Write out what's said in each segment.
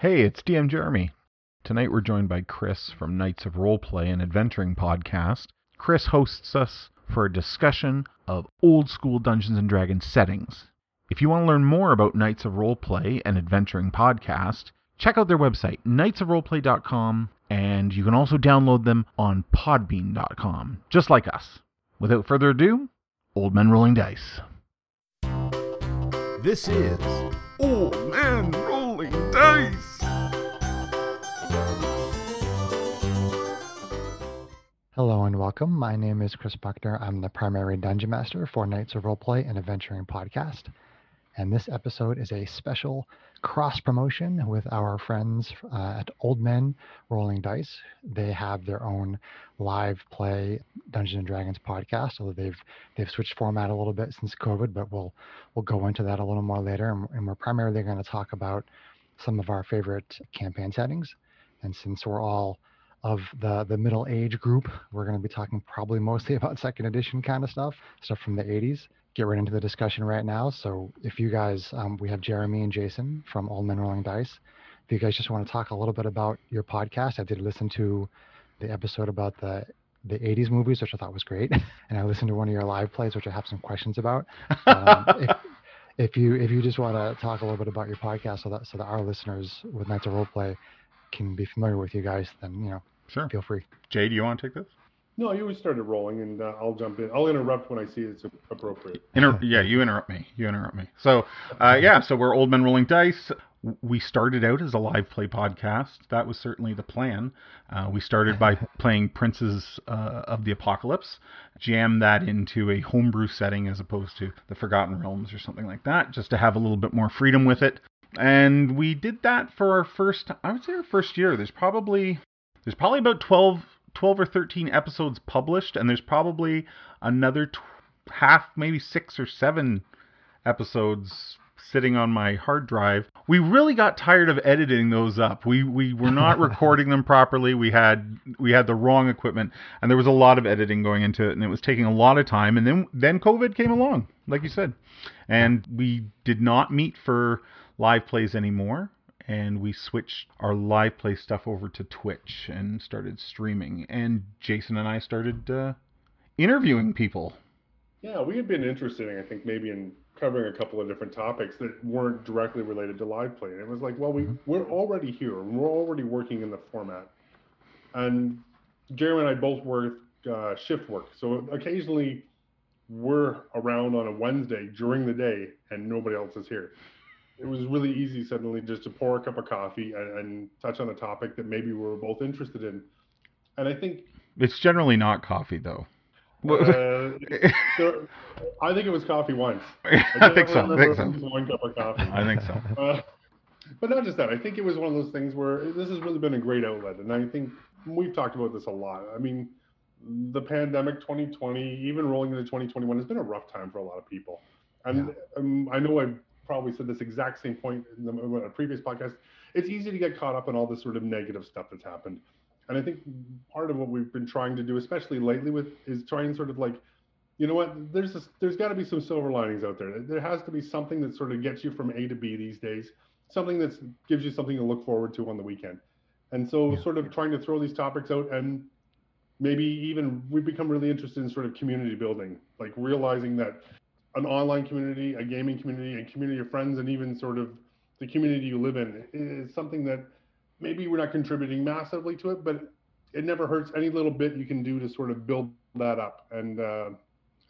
Hey, it's DM Jeremy. Tonight we're joined by Chris from Knights of Roleplay and Adventuring podcast. Chris hosts us for a discussion of old school Dungeons and Dragons settings. If you want to learn more about Knights of Roleplay and Adventuring podcast, check out their website, knightsofroleplay.com, and you can also download them on podbean.com, just like us. Without further ado, Old Men Rolling Dice. This is Old Man Rolling Dice. Hello and welcome. My name is Chris Buckner. I'm the primary dungeon master for Knights of Roleplay and Adventuring podcast. And this episode is a special cross promotion with our friends uh, at Old Men Rolling Dice. They have their own live play Dungeons and Dragons podcast, although they've they've switched format a little bit since COVID, but we'll we'll go into that a little more later. And, and we're primarily going to talk about some of our favorite campaign settings. And since we're all of the the middle age group, we're going to be talking probably mostly about second edition kind of stuff, stuff from the 80s get right into the discussion right now. So if you guys, um, we have Jeremy and Jason from Old Men Rolling Dice. If you guys just want to talk a little bit about your podcast, I did listen to the episode about the the 80s movies, which I thought was great, and I listened to one of your live plays, which I have some questions about. Um, if, if you if you just want to talk a little bit about your podcast, so that so that our listeners with Knights of Roleplay can be familiar with you guys, then you know, Sure. feel free. Jay, do you want to take this? No, you always started rolling, and uh, I'll jump in. I'll interrupt when I see it's appropriate. Inter- yeah, you interrupt me. You interrupt me. So, uh, yeah, so we're Old Men Rolling Dice. We started out as a live play podcast. That was certainly the plan. Uh, we started by playing Princes uh, of the Apocalypse, jam that into a homebrew setting as opposed to the Forgotten Realms or something like that, just to have a little bit more freedom with it. And we did that for our first, I would say our first year. There's probably there's probably about 12 12 or 13 episodes published, and there's probably another tw- half, maybe six or seven episodes sitting on my hard drive. We really got tired of editing those up. We we were not recording them properly. We had we had the wrong equipment, and there was a lot of editing going into it, and it was taking a lot of time. And then then COVID came along, like you said, and we did not meet for live plays anymore and we switched our live play stuff over to Twitch and started streaming. And Jason and I started uh, interviewing people. Yeah, we had been interested, in, I think, maybe in covering a couple of different topics that weren't directly related to live play. And it was like, well, we Mhm. we're already here, and we're already working in the format. And Jeremy and I both work uh, shift work, so occasionally we're around on a Wednesday during the day, and nobody else is here. It was really easy suddenly just to pour a cup of coffee and, and touch on a topic that maybe we were both interested in. And I think It's generally not coffee, though. Uh, I think it was coffee once. I think so. I think if it was so. One cup of coffee. I think so. Uh, but not just that. I think it was one of those things where this has really been a great outlet, and I think we've talked about this a lot. I mean, the pandemic, 2020, even rolling into 2021, has been a rough time for a lot of people. And um, I know I've probably said this exact same point in, the, in a previous podcast. It's easy to get caught up in all this sort of negative stuff that's happened. And I think part of what we've been trying to do, especially lately, with is trying sort of like you know what? There's this, there's got to be some silver linings out there. There has to be something that sort of gets you from a to b these days something that gives you something to look forward to on the weekend. And so Yeah. sort of trying to throw these topics out and maybe even we become really interested in sort of community building like realizing that an online community a gaming community a community of friends and even sort of the community you live in is something that maybe we're not contributing massively to it but it never hurts any little bit you can do to sort of build that up and uh,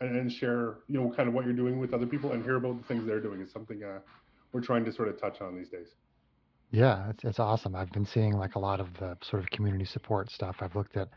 and, and share you know kind of what you're doing with other people and hear about the things they're doing is something uh, we're trying to sort of touch on these days Yeah, it's it's awesome. I've been seeing like a lot of the sort of community support stuff. I've looked at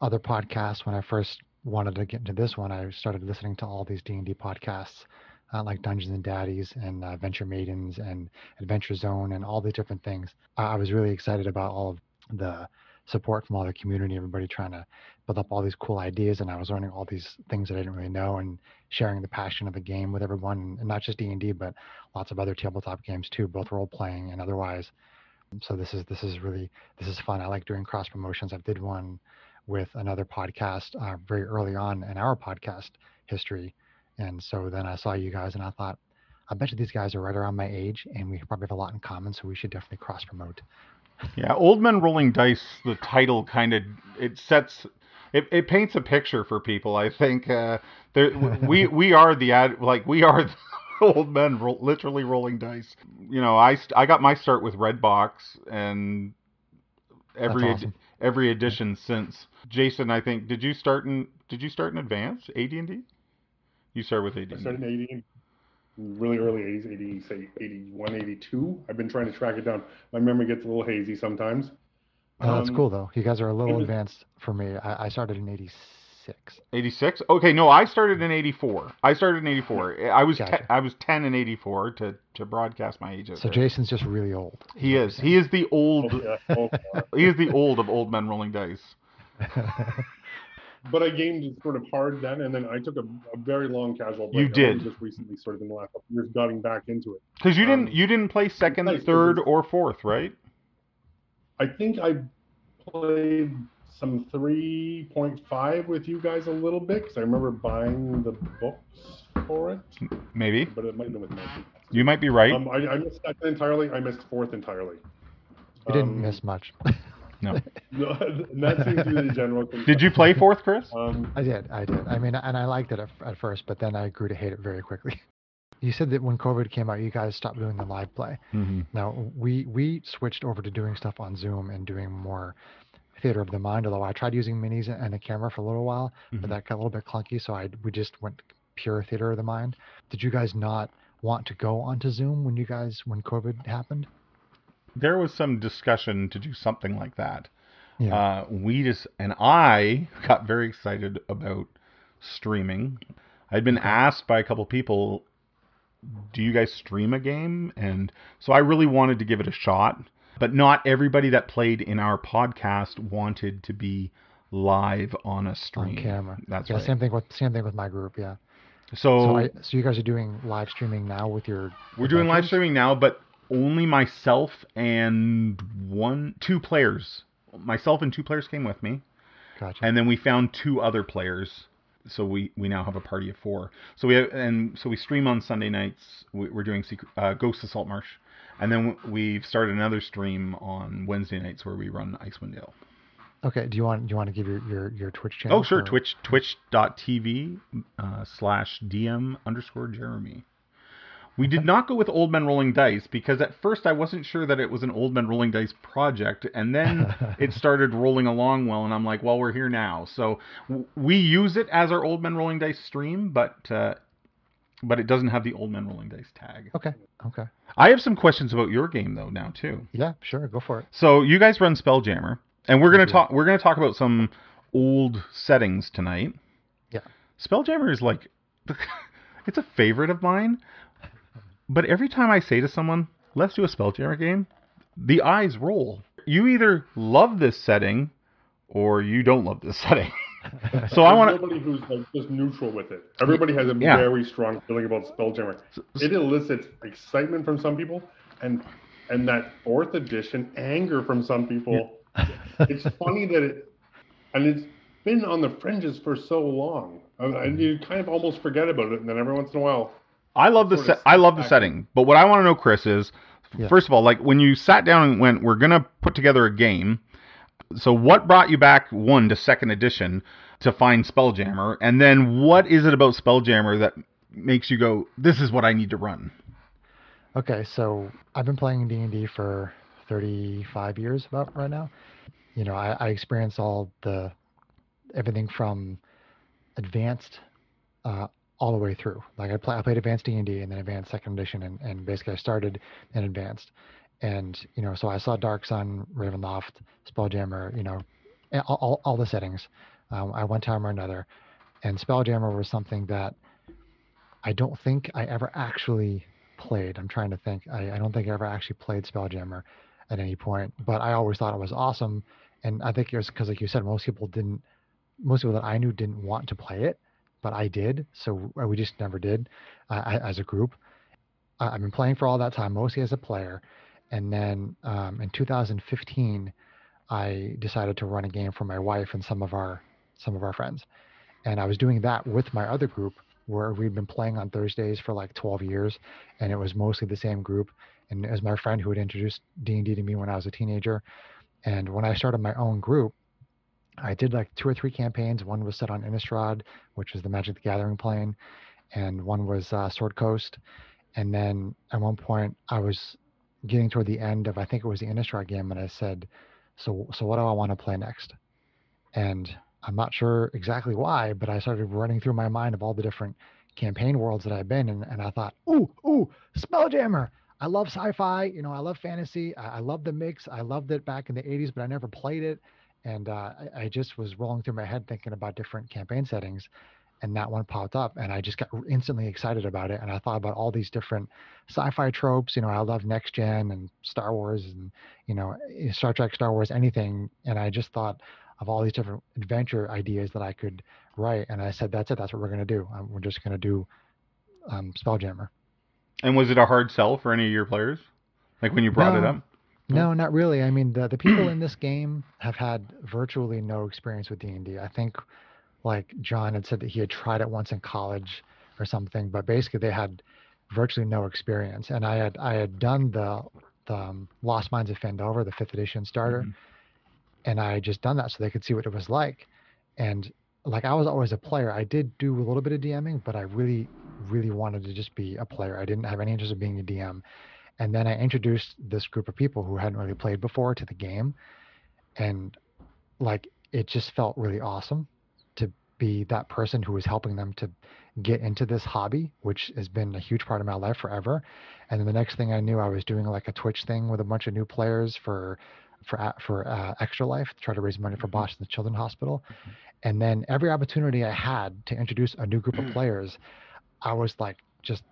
other podcasts when I first wanted to get into this one. I started listening to all these D and D podcasts, uh, like Dungeons and Daddies and uh, Venture Maidens and Adventure Zone and all the different things. I, I was really excited about all of the support from all the community, everybody trying to build up all these cool ideas, and I was learning all these things that I didn't really know and sharing the passion of the game with everyone, and not just D and D, but lots of other tabletop games too, both role playing and otherwise. So this is this is really this is fun. I like doing cross promotions. I did one with another podcast uh, very early on in our podcast history, and so then I saw you guys and I thought I bet you these guys are right around my age, and we probably have a lot in common, so we should definitely cross promote. Yeah, Old Men Rolling Dice, the title kind of it sets it, it paints a picture for people. I think uh, there we we are the ad like we are the old men ro- literally rolling dice. You know, I I got my start with Redbox and every That's ed- every edition since. Jason, I think did you start in did you start in advance AD&D? You started with I AD&D. started in 80, really early 80s, 80, say 81, 82. I've been trying to track it down. My memory gets a little hazy sometimes. Oh, that's Um, cool though. You guys are a little was- advanced for me. I, I started in '86. 86 okay no i started in 84 i started in 84 i was te- Gotcha. i was 10 in 84 to to broadcast my age So there. Jason's just really old. he is he is the old Oh, yeah. Oh, he is the old of old men rolling dice but I gained it sort of hard then, and then I took a, a very long casual break. You I've did. just recently, sort of in the last couple of years, getting back into it. because you didn't Um, you didn't play second nice, third because- or fourth right I think I played some 3.5 with you guys a little bit because I remember buying the books for it, maybe but it might have been with Mikey. you might be right Um, I, I missed second entirely. I missed fourth entirely. You didn't Um, miss much. no No, and that seems to be the general. did you play fourth chris Um, I did. I did. I mean, and I liked it at, at first, but then I grew to hate it very quickly. You said that when COVID came out, you guys stopped doing the live play. mm-hmm. Now we we switched over to doing stuff on Zoom and doing more theater of the mind. Although I tried using minis and a camera for a little while, Mhm. but that got a little bit clunky, so I we just went pure theater of the mind. Did you guys not want to go onto Zoom when you guys when COVID happened? There was some discussion to do something like that Yeah. Uh, we just and I got very excited about streaming. I'd been asked by a couple people, "Do you guys stream a game?" And so I really wanted to give it a shot. But not everybody that played in our podcast wanted to be live on a stream. on camera. That's yeah, right. same thing with same thing with my group. Yeah. So, So I, so you guys are doing live streaming now with your. we're doing live streaming now, but only myself and one, two players. Myself and two players came with me. Gotcha. and then we found two other players so we we now have a party of four so we have, and so we stream on sunday nights we, we're doing secret, uh, ghost of saltmarsh and then we've started another stream on wednesday nights where we run icewind dale okay. Do you want do you want to give your your, your Twitch channel? oh sure for- twitch twitch.tv uh, slash dm underscore jeremy we did not go with Old Men Rolling Dice because at first I wasn't sure that it was an Old Men Rolling Dice project, and then it started rolling along well, and I'm like, well, we're here now. So w- we use it as our Old Men Rolling Dice stream, but uh, but it doesn't have the Old Men Rolling Dice tag. Okay. Okay. I have some questions about your game though now too. Yeah. Sure. Go for it. So you guys run Spelljammer, and we're gonna talk. We're gonna talk about some old settings tonight. Yeah. Spelljammer is like, it's a favorite of mine. But every time I say to someone, "Let's do a Spelljammer game," the eyes roll. You either love this setting, or you don't love this setting. so I want nobody who's like just neutral with it. Everybody has a Yeah. very strong feeling about Spelljammer. It elicits excitement from some people, and and that fourth edition anger from some people. it's funny that it, and it's been on the fringes for so long, and, and you kind of almost forget about it, and then every once in a while, I love the sort set. I love the setting. But what I want to know, Chris, is Yeah. first of all, like when you sat down and went, "We're gonna put together a game." So what brought you back one to second edition to find Spelljammer, and then what is it about Spelljammer that makes you go, "This is what I need to run"? Okay, so I've been playing D and D for 35 years about right now. You know, I, I experienced all the everything from advanced uh, all the way through. Like I, play, I played advanced D and D and then advanced second edition, and, and basically I started in advanced. And you know, so I saw Dark Sun, Ravenloft, Spelljammer, you know, all, all, all the settings. Um, at one time or another, and Spelljammer was something that I don't think I ever actually played. I'm trying to think. I, I don't think I ever actually played Spelljammer at any point, but I always thought it was awesome. And I think it was because, like you said, most people didn't, most people that I knew didn't want to play it, but I did. So uh, we just never did uh, as a group. I've been playing for all that time, mostly as a player. And then um, in 2015, I decided to run a game for my wife and some of our some of our friends, and I was doing that with my other group where we'd been playing on Thursdays for like 12 years, and it was mostly the same group. And as my friend who had introduced D&D to me when I was a teenager. And when I started my own group, I did like two or three campaigns. One was set on Innistrad, which is the Magic the Gathering plane, and one was uh, Sword Coast. And then at one point, I was getting toward the end of I think it was the Innistrad game, and I said, "So, so what do I want to play next?" And I'm not sure exactly why, but I started running through my mind of all the different campaign worlds that I've been in, and I thought, "Ooh, ooh, Spelljammer! I love sci-fi. You know, I love fantasy. I, I love the mix. I loved it back in the '80s, but I never played it." And uh, I, I just was rolling through my head thinking about different campaign settings, and that one popped up and i just got instantly excited about it and i thought about all these different sci-fi tropes you know i love next gen and star wars and you know eh, star trek star wars anything and i just thought of all these different adventure ideas that i could write and i said that's it that's what we're going to do um, we're just going to do um, spelljammer And was it a hard sell for any of your players? Like when you brought it up? No, not really. I mean, the the people in this game have had virtually no experience with D&D. I think like John had said that he had tried it once in college or something, but basically they had virtually no experience. And I had I had done the the um, Lost Mines of Phandelver, the 5th edition starter, Mhm. and I had just done that so they could see what it was like. And like I was always a player. I did do a little bit of DMing, but I really really wanted to just be a player. I didn't have any interest in being a DM. And then I introduced this group of people who hadn't really played before to the game. And like it just felt really awesome to be that person who was helping them to get into this hobby, which has been a huge part of my life forever. And then the next thing I knew, I was doing like a Twitch thing with a bunch of new players for for for uh, Extra Life to try to raise money for Mhm. Boston Children's Hospital. And then every opportunity I had to introduce a new group of players, I was like just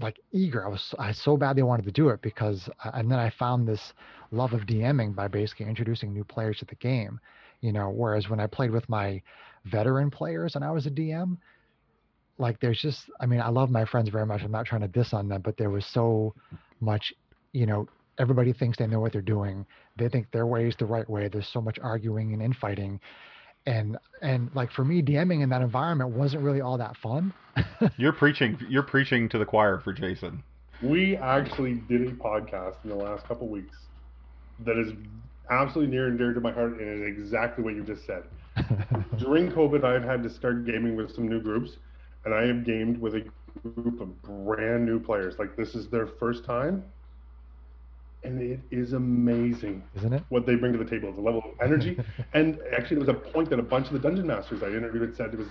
like eager. I was I so badly wanted to do it because uh, and then I found this love of DMing by basically introducing new players to the game. You know, whereas when I played with my veteran players and I was a DM, like there's just I mean, I love my friends very much. I'm not trying to diss on them, but there was so much, you know, everybody thinks they know what they're doing. They think their way is the right way. There's so much arguing and infighting. And and like for me, DMing in that environment wasn't really all that fun. You're preaching. You're preaching to the choir for Jason. We actually did a podcast in the last couple weeks that is absolutely near and dear to my heart and is exactly what you just said. During COVID, I've had to start gaming with some new groups, and I have gamed with a group of brand new players. Like this is their first time, and it is amazing Isn't it? what they bring to the table. The level of energy, and actually, there was a point that a bunch of the dungeon masters I interviewed said it was,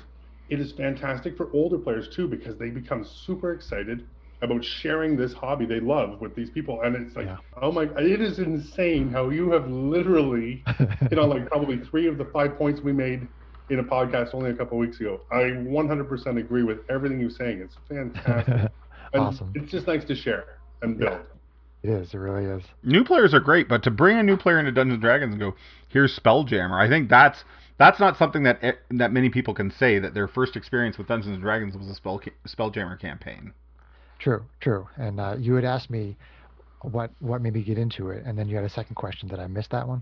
it is fantastic for older players too because they become super excited about sharing this hobby they love with these people, and it's like, Yeah. oh my, it is insane how you have literally hit on like probably three of the five points we made in a podcast only a couple weeks ago. I 100% agree with everything you're saying. It's fantastic. Awesome. It's just nice to share and Yeah. It is. It really is. New players are great, but to bring a new player into Dungeons and Dragons and go, here's Spelljammer, I think that's that's not something that e- that many people can say that their first experience with Dungeons and Dragons was a spell Spelljammer campaign. True. True. And uh, you had asked me what what made me get into it, and then you had a second question. Did I miss that one?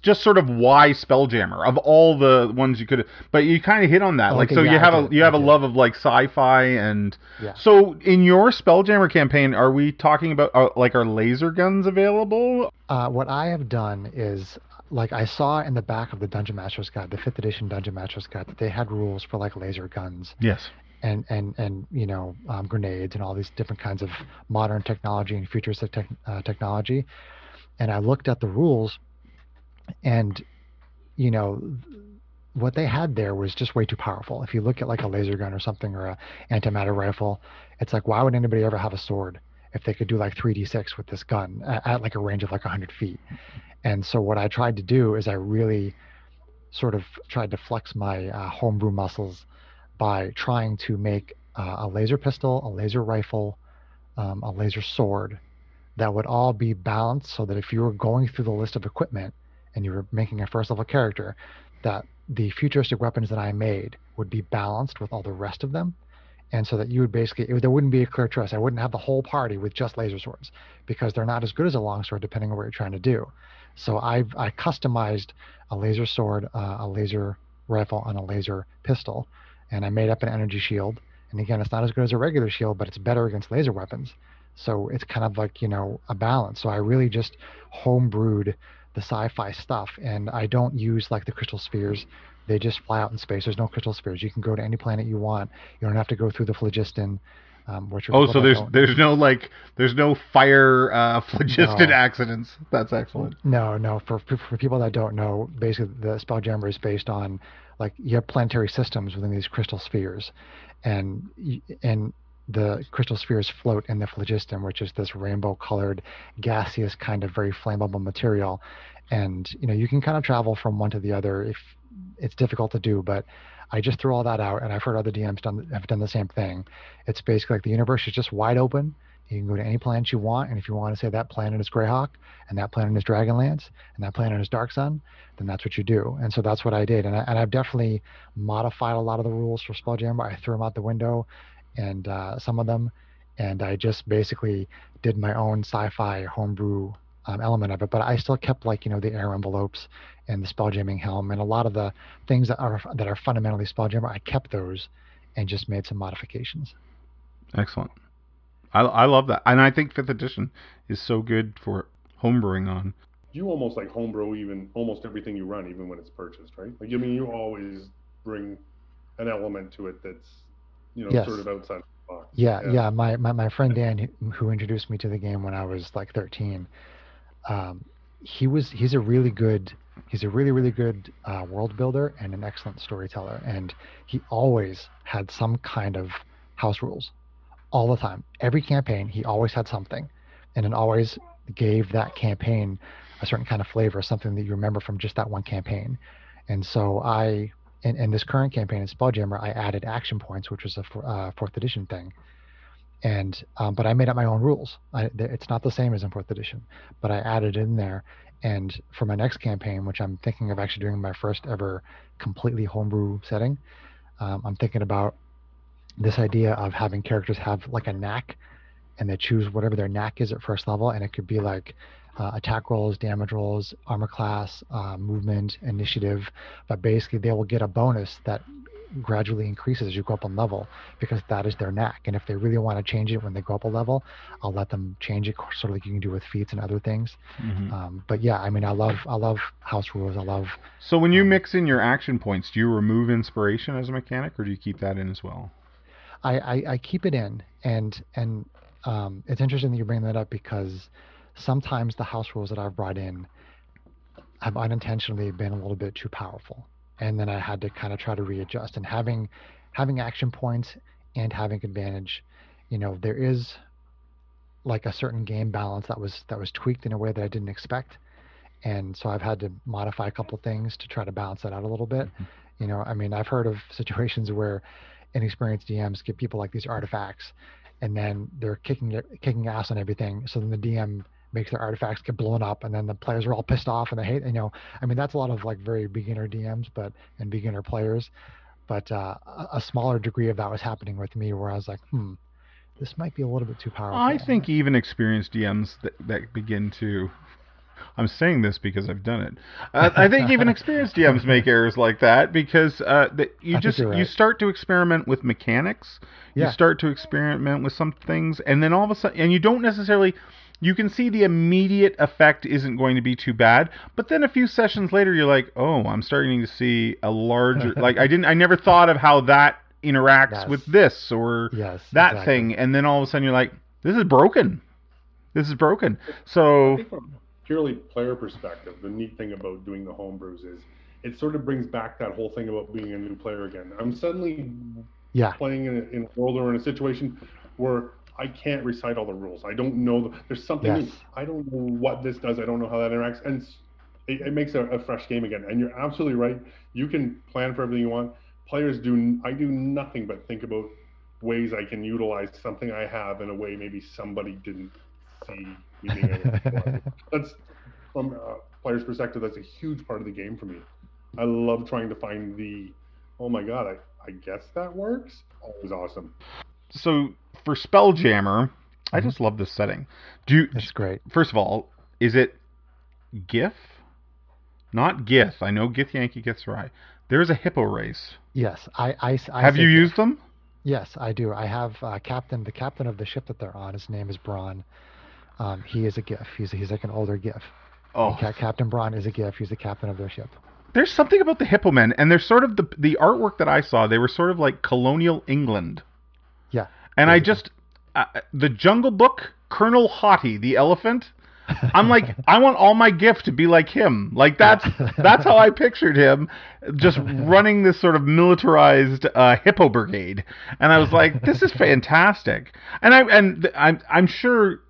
Just sort of why Spelljammer of all the ones you could, but you kind of hit on that. like Okay, so, yeah, you have a you have a love of like sci-fi and Yeah. so in your Spelljammer campaign, are we talking about uh, like are laser guns available? Uh, what I have done is, like, I saw in the back of the Dungeon Master's Guide, the fifth edition Dungeon Master's Guide, that they had rules for like laser guns Yes. and and and you know um, grenades and all these different kinds of modern technology and futuristic tech, uh, technology. And I looked at the rules, and you know what they had there was just way too powerful. If you look at like a laser gun or something or a antimatter rifle, it's like why would anybody ever have a sword if they could do like 3d6 with this gun at, at like a range of like 100 feet? And so what I tried to do is I really sort of tried to flex my uh, homebrew muscles by trying to make uh, a laser pistol, a laser rifle, um, a laser sword that would all be balanced so that if you were going through the list of equipment and you were making a first level character, that the futuristic weapons that I made would be balanced with all the rest of them. And so that you would basically, it, there wouldn't be a clear choice. I wouldn't have the whole party with just laser swords because they're not as good as a longsword depending on what you're trying to do. So I've I customized a laser sword, uh, a laser rifle, and a laser pistol, and I made up an energy shield, And again, it's not as good as a regular shield, but it's better against laser weapons. So it's kind of like, you know, a balance. So I really just homebrewed the sci-fi stuff and I don't use like the crystal spheres. They just fly out in space. There's no crystal spheres. You can go to any planet you want. You don't have to go through the phlogiston. Um, which Oh, so there's don't- there's no like there's no fire uh, phlogiston No. accidents. That's excellent. No, no. For, for for people that don't know, basically the Spelljammer is based on like you have planetary systems within these crystal spheres, and and the crystal spheres float in the phlogiston, which is this rainbow-colored, gaseous kind of very flammable material, and you know you can kind of travel from one to the other if it's difficult to do, but I just threw all that out, and I've heard other DMs done have done the same thing. It's basically like the universe is just wide open. You can go to any planet you want, and if you want to say that planet is Greyhawk, and that planet is Dragonlance, and that planet is Dark Sun, then that's what you do. And so that's what I did. And, I, and I've definitely modified a lot of the rules for Spelljammer. I threw them out the window, and uh, some of them, and I just basically did my own sci-fi homebrew um, element of it. But I still kept like you know the air envelopes and the Spelljamming helm, and a lot of the things that are that are fundamentally Spelljammer. I kept those, and just made some modifications. Excellent. I I love that, and I think fifth edition is so good for homebrewing on. You almost like homebrew even almost everything you run, even when it's purchased, right? Like I mean, you always bring an element to it that's you know Yes. sort of outside the box. Yeah, yeah. My, my, my friend Dan, who- who introduced me to the game when I was like 13, um, he was he's a really good he's a really really good uh, world builder and an excellent storyteller, and he always had some kind of house rules, all the time. Every campaign, he always had something, and it always gave that campaign a certain kind of flavor, something that you remember from just that one campaign. And so I in, in this current campaign in Spelljammer, I added action points, which was a uh, fourth edition thing. And um, but I made up my own rules. I, it's not the same as in fourth edition, but I added in there. And for my next campaign, which I'm thinking of actually doing my first ever completely homebrew setting, um, I'm thinking about this idea of having characters have like a knack, and they choose whatever their knack is at first level, and it could be like uh, attack rolls, damage rolls, armor class, uh, movement, initiative, but basically they will get a bonus that gradually increases as you go up on level because that is their knack. And if they really want to change it when they go up a level, I'll let them change it sort of like you can do with feats and other things. Mhm. Um, but yeah, I mean, I love I love house rules. I love So when you um, mix in your action points, do you remove inspiration as a mechanic, or do you keep that in as well? I, I, I keep it in, and and um, it's interesting that you bring that up because sometimes the house rules that I've brought in have unintentionally been a little bit too powerful, and then I had to kind of try to readjust. And having having action points and having advantage, you know, there is like a certain game balance that was that was tweaked in a way that I didn't expect, and so I've had to modify a couple of things to try to balance that out a little bit. Mhm. You know, I mean, I've heard of situations where inexperienced DMs give people like these artifacts, and then they're kicking kicking ass on everything. So then the DM makes their artifacts get blown up, and then the players are all pissed off and they hate. You know, I mean, that's a lot of like very beginner DMs, but and beginner players. But uh, a, a smaller degree of that was happening with me, where I was like, hmm, this might be a little bit too powerful. I think even experienced DMs that, that begin to. I'm saying this because I've done it. Uh, I think even experienced DMs make errors like that because uh, that you I just you're you start to experiment with mechanics. You start to experiment with some things, and then all of a sudden, and you don't necessarily. You can see the immediate effect isn't going to be too bad, but then a few sessions later, you're like, "Oh, I'm starting to see a larger like I didn't I never thought of how that interacts Yes. with this or yes, that exactly. thing and then all of a sudden you're like this is broken this is broken so think from a purely player perspective, the neat thing about doing the homebrews is it sort of brings back that whole thing about being a new player again. I'm suddenly Yeah, playing in a, in a world or in a situation where I can't recite all the rules. I don't know. The, there's something. Yes. I don't know what this does. I don't know how that interacts, and it, it makes a, a fresh game again. And you're absolutely right. You can plan for everything you want. Players do. I do nothing but think about ways I can utilize something I have in a way maybe somebody didn't see me being able to. That's from a player's perspective. That's a huge part of the game for me. I love trying to find the. Oh my god! I I guess that works. Always awesome. So for spelljammer i Mhm. just love this setting do it's great. first of all is it giff not gith i know githyanki gith right there's a hippo race Yes, I I, I have you Giff. used them Yes, I do. I have uh, captain, the captain of the ship that they're on. His name is Braun. Um, he is a Giff. He's he's like an older Giff. Oh, Ca- Captain Braun is a Giff. He's the captain of their ship. there's something about the Hippo Men, and they're sort of the the artwork that I saw. They were sort of like colonial England. And I just uh, the Jungle Book Colonel Hathi, the elephant. I'm like, I want all my gift to be like him. Like that's that's how I pictured him, just running this sort of militarized uh, hippo brigade. And I was like, this is fantastic. And I and I'm I'm sure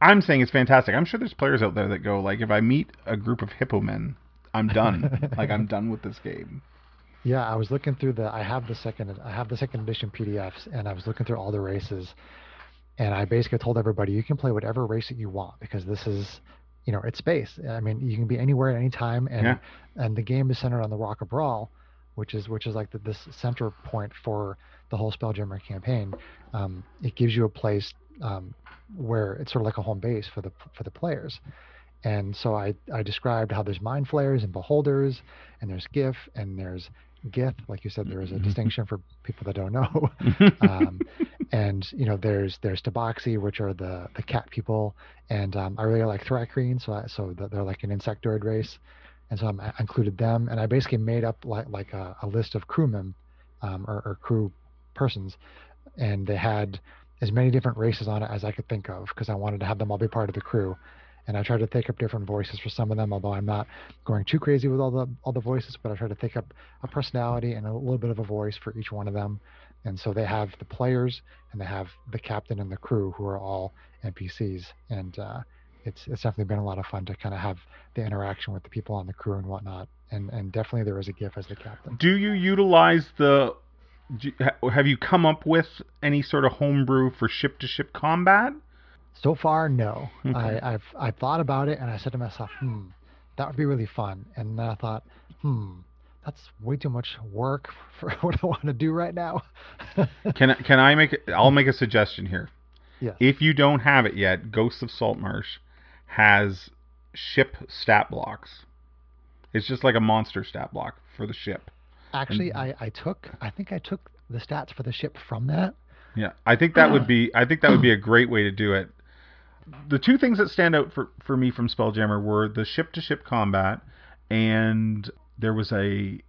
I'm saying it's fantastic. I'm sure there's players out there that go like, if I meet a group of hippo men, I'm done. like I'm done with this game. Yeah, I was looking through the. I have the second. I have the second edition PDFs, and I was looking through all the races, and I basically told everybody you can play whatever race that you want because this is, you know, it's space. I mean, you can be anywhere at any time, and Yeah. and the game is centered on the Rock of Bral, which is which is like the, this center point for the whole Spelljammer campaign. Um, it gives you a place um, where it's sort of like a home base for the for the players. And so I, I described how there's mind flayers and beholders, and there's GIF, and there's GIF. Like you said, there is a distinction for people that don't know. um, and you know, there's there's Tabaxi, which are the the cat people, and um, I really like Thri-kreen, so I, so they're like an insectoid race, and so I'm, I included them, and I basically made up like like a, a list of crewmen, um, or, or crew persons, and they had as many different races on it as I could think of because I wanted to have them all be part of the crew. And I tried to think up different voices for some of them, although I'm not going too crazy with all the all the voices, but I tried to think up a personality and a little bit of a voice for each one of them. And so they have the players and they have the captain and the crew who are all NPCs. And uh, it's it's definitely been a lot of fun to kind of have the interaction with the people on the crew and whatnot. And and definitely there is a Giff as the captain. Do you utilize the? do Have you come up with any sort of homebrew for ship to ship combat? So far, no. Okay. I, I've I thought about it and I said to myself, hmm, that would be really fun. And then I thought, hmm, that's way too much work for what I want to do right now. Can I- can I make? I'll make a suggestion here. Yes. If you don't have it yet, Ghosts of Saltmarsh has ship stat blocks. It's just like a monster stat block for the ship. Actually, I, I took I think I took the stats for the ship from that. Yeah, I think that would be I think that would be a great way to do it. The two things that stand out for for me from Spelljammer were the ship to ship combat and there was a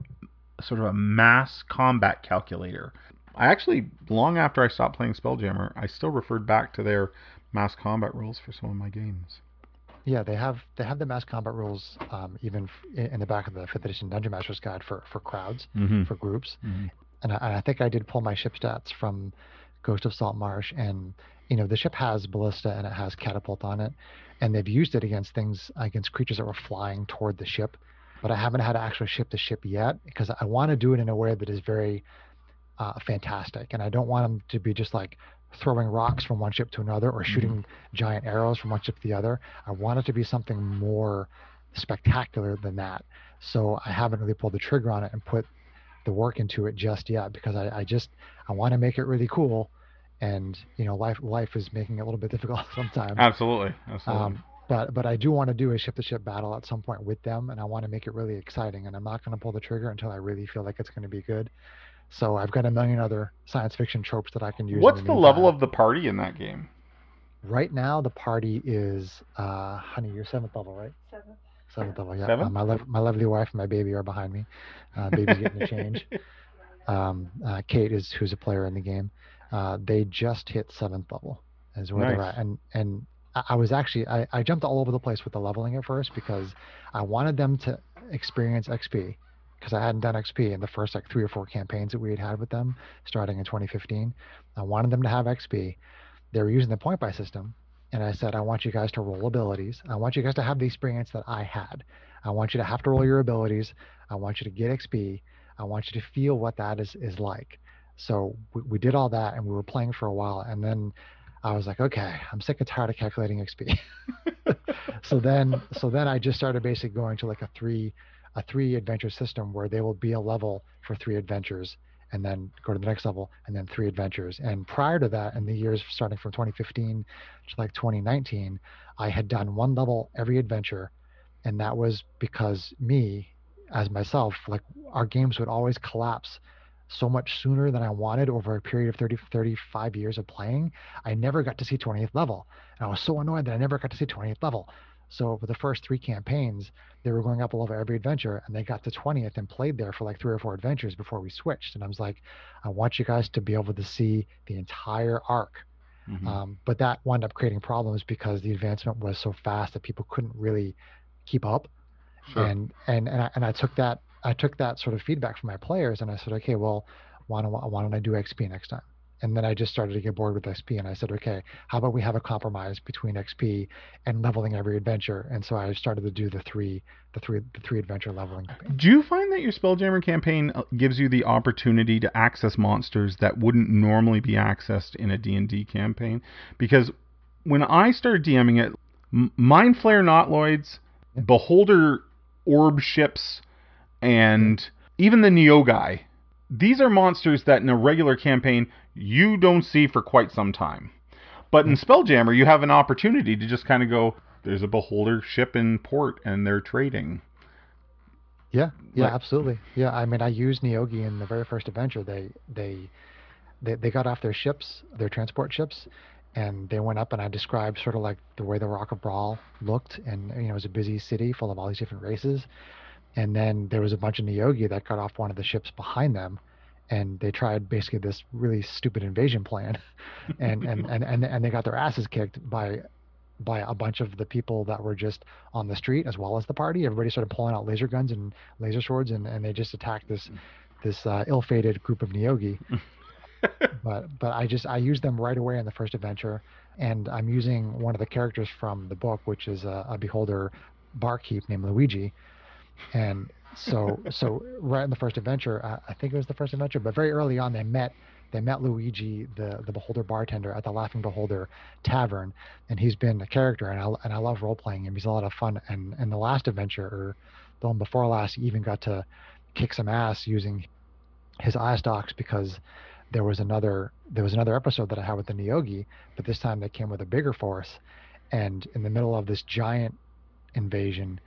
sort of a mass combat calculator. I actually long after I stopped playing Spelljammer, I still referred back to their mass combat rules for some of my games. Yeah, they have they have the mass combat rules um, even f- in the back of the fifth edition Dungeon Master's Guide for for crowds Mm-hmm. for groups. Mhm. and I, and I think I did pull my ship stats from Ghost of Salt Marsh and you know the ship has ballista and it has catapult on it, and they've used it against things against creatures that were flying toward the ship, but I haven't had to actually ship the ship yet because I want to do it in a way that is very uh, fantastic, and I don't want them to be just like throwing rocks from one ship to another or shooting giant arrows from one ship to the other. I want it to be something more spectacular than that. So I haven't really pulled the trigger on it and put the work into it just yet because I, I just I want to make it really cool, and you know life life is making it a little bit difficult sometimes. Absolutely, absolutely. Um, but but I do want to do a ship to ship battle at some point with them, and I want to make it really exciting. And I'm not going to pull the trigger until I really feel like it's going to be good. So I've got a million other science fiction tropes that I can use. What's the meantime. level of the party in that game? Right now, the party is, uh, honey, you're seventh level, right? Seven. Seventh level, yeah. Seven? Uh, my, lov my lovely wife and my baby are behind me. Uh, baby's getting a change. Um, uh, Kate is who's a player in the game. Uh, they just hit seventh level, is where they're Nice. at. And and I, I was actually I, I jumped all over the place with the leveling at first because I wanted them to experience XP because I hadn't done XP in the first like three or four campaigns that we had had with them starting in 2015. I wanted them to have XP. They were using the point buy system, and I said I want you guys to roll abilities. I want you guys to have the experience that I had. I want you to have to roll your abilities. I want you to get XP. I want you to feel what that is is like. So we, we did all that, and we were playing for a while, and then I was like, okay, I'm sick and tired of calculating XP. so then, so then I just started basically going to like a three, a three adventure system where they will be a level for three adventures, and then go to the next level, and then three adventures. And prior to that, in the years starting from 2015 to like 2019, I had done one level every adventure, and that was because me, as myself, like our games would always collapse so much sooner than I wanted over a period of 30, 35 years of playing. I never got to see 28th level. And I was so annoyed that I never got to see 28th level. So for the first three campaigns, they were going up a level every adventure, and they got to 20th and played there for like three or four adventures before we switched. And I was like, I want you guys to be able to see the entire arc. Mhm. Um, but that wound up creating problems because the advancement was so fast that people couldn't really keep up. Sure. And and and I, and I took that I took that sort of feedback from my players, and I said, okay, well, why don't why don't I do XP next time? And then I just started to get bored with XP, and I said, okay, how about we have a compromise between XP and leveling every adventure? And so I started to do the three the three the three adventure leveling. Do you find that your Spelljammer campaign uh, gives you the opportunity to access monsters that wouldn't normally be accessed in a D&D campaign? Because when I started DMing it, Mind Flayer Nautiloids, Yeah. Beholder Orb ships, and even the Neogi, these are monsters that in a regular campaign you don't see for quite some time. But in Spelljammer, you have an opportunity to just kind of go, there's a Beholder ship in port and they're trading. Yeah, yeah, Like- absolutely. Yeah, I mean, I used Neogi in the very first adventure. They they they they got off their ships, their transport ships, and they went up and I described sort of like the way the Rock of Bral looked, and you know, it was a busy city full of all these different races. And then there was a bunch of Neogi that got off one of the ships behind them, and they tried basically this really stupid invasion plan, and and and and, and they got their asses kicked by by a bunch of the people that were just on the street as well as the party. Everybody started pulling out laser guns and laser swords, and, and they just attacked this this uh, ill-fated group of Neogi. but but I just I used them right away in the first adventure, and I'm using one of the characters from the book, which is a, a beholder barkeep named Luigi, and so so right in the first adventure, I, I think it was the first adventure, but very early on they met they met Luigi, the the beholder bartender at the Laughing Beholder Tavern, and he's been a character, and I and I love role playing him. He's a lot of fun, and and the last adventure or the one before last, he even got to kick some ass using his eye stalks because there was another there was another episode that I had with the Neogi, but this time they came with a bigger force, and in the middle of this giant invasion,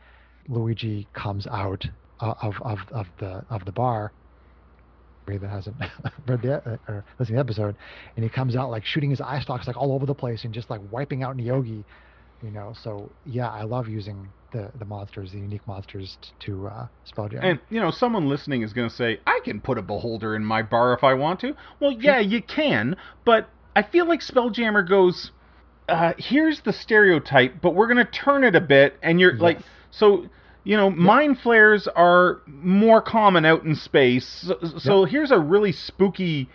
Luigi comes out uh, of of of the of the bar. That hasn't read the uh, or listened to the episode, and he comes out like shooting his eye stalks like all over the place and just like wiping out Neogi, you know. So yeah, I love using the the monsters, the unique monsters t- to uh, spell jam. And you know, someone listening is going to say, "I can put a beholder in my bar if I want to." Well, yeah, you can, but I feel like Spelljammer goes, uh, "Here's the stereotype, but we're going to turn it a bit." And you're like, Yes. So you know, mind flayers are more common out in space. So, so here's a really spooky,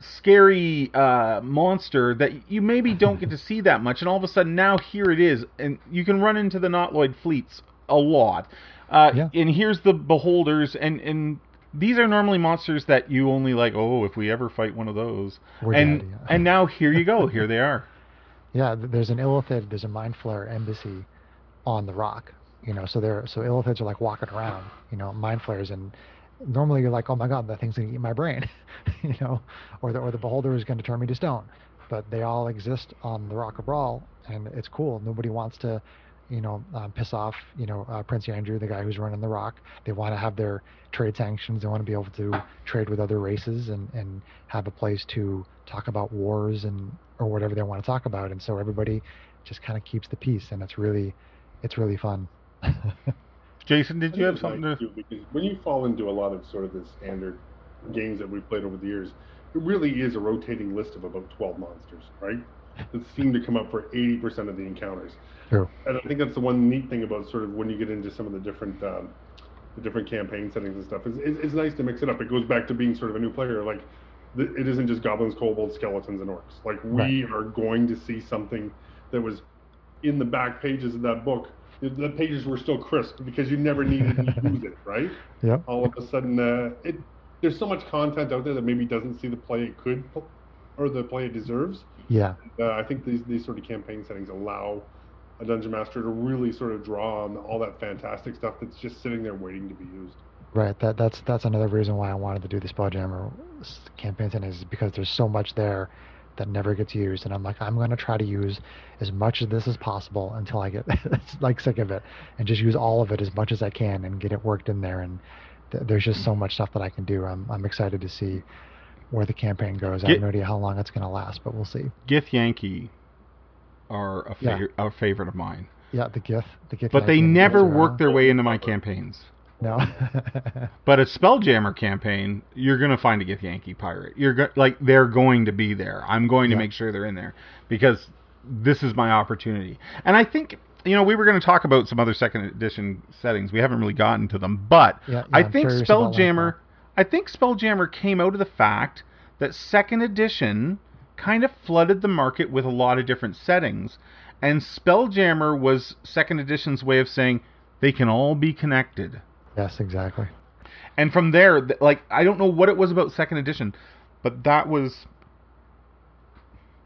scary uh, monster that you maybe don't get to see that much, and all of a sudden now here it is, and you can run into the Nautiloid fleets a lot. Uh, Yeah. And here's the beholders, and and these are normally monsters that you only like. Oh, if we ever fight one of those, We're and dead, yeah. and now here you go, here they are. Yeah, there's an Illithid, there's a Mind Flayer embassy on the rock. You know, so they're so Illithids are like walking around, you know, Mind Flayers, and normally you're like, oh my god, that thing's gonna eat my brain, you know, or the or the Beholder is gonna turn me to stone. But they all exist on the Rock of Bral, and it's cool. Nobody wants to, you know, um, piss off, you know, uh, Prince Andru, the guy who's running the Rock. They want to have their trade sanctions. They want to be able to trade with other races and and have a place to talk about wars and or whatever they want to talk about. And so everybody just kind of keeps the peace, and it's really, it's really fun. Jason, did you have think it's something nice, to? too, because when you fall into a lot of sort of the standard games that we've played over the years, it really is a rotating list of about 12 monsters, right? That seem to come up for 80% of the encounters. True. And I think that's the one neat thing about sort of when you get into some of the different um, the different campaign settings and stuff. Is it's, it's nice to mix it up. It goes back to being sort of a new player. Like th- it isn't just goblins, kobolds, skeletons, and orcs. Like we are going to see something that was in the back pages of that book. The, the pages were still crisp because you never needed to use it, right? Yeah. All of a sudden, uh, it there's so much content out there that maybe doesn't see the play it could or the play it deserves. Yeah. Uh, I think these these sort of campaign settings allow a dungeon master to really sort of draw on all that fantastic stuff that's just sitting there waiting to be used. Right. That that's that's another reason why I wanted to do the Spelljammer campaign thing is because there's so much there that never gets used, and I'm like, I'm gonna try to use as much of this as possible until I get like sick of it, and just use all of it as much as I can and get it worked in there. And th- there's just so much stuff that I can do. I'm I'm excited to see where the campaign goes. I have no idea how long it's going to last, but we'll see. Githyanki are a, Yeah. a favorite of mine, Yeah, the GIF, the GIF. but they Yankee and the never work their way into my campaigns. No. But a Spelljammer campaign, you're gonna find a githyanki pirate. You're go- like they're going to be there. I'm going to Yeah. make sure they're in there because this is my opportunity. And I think you know we were going to talk about some other second edition settings. We haven't really gotten to them, but Yeah, yeah, I think Spelljammer. I think Spelljammer came out of the fact that second edition kind of flooded the market with a lot of different settings, and Spelljammer was second edition's way of saying they can all be connected. Yes, exactly. And from there, like I don't know what it was about second edition, but that was.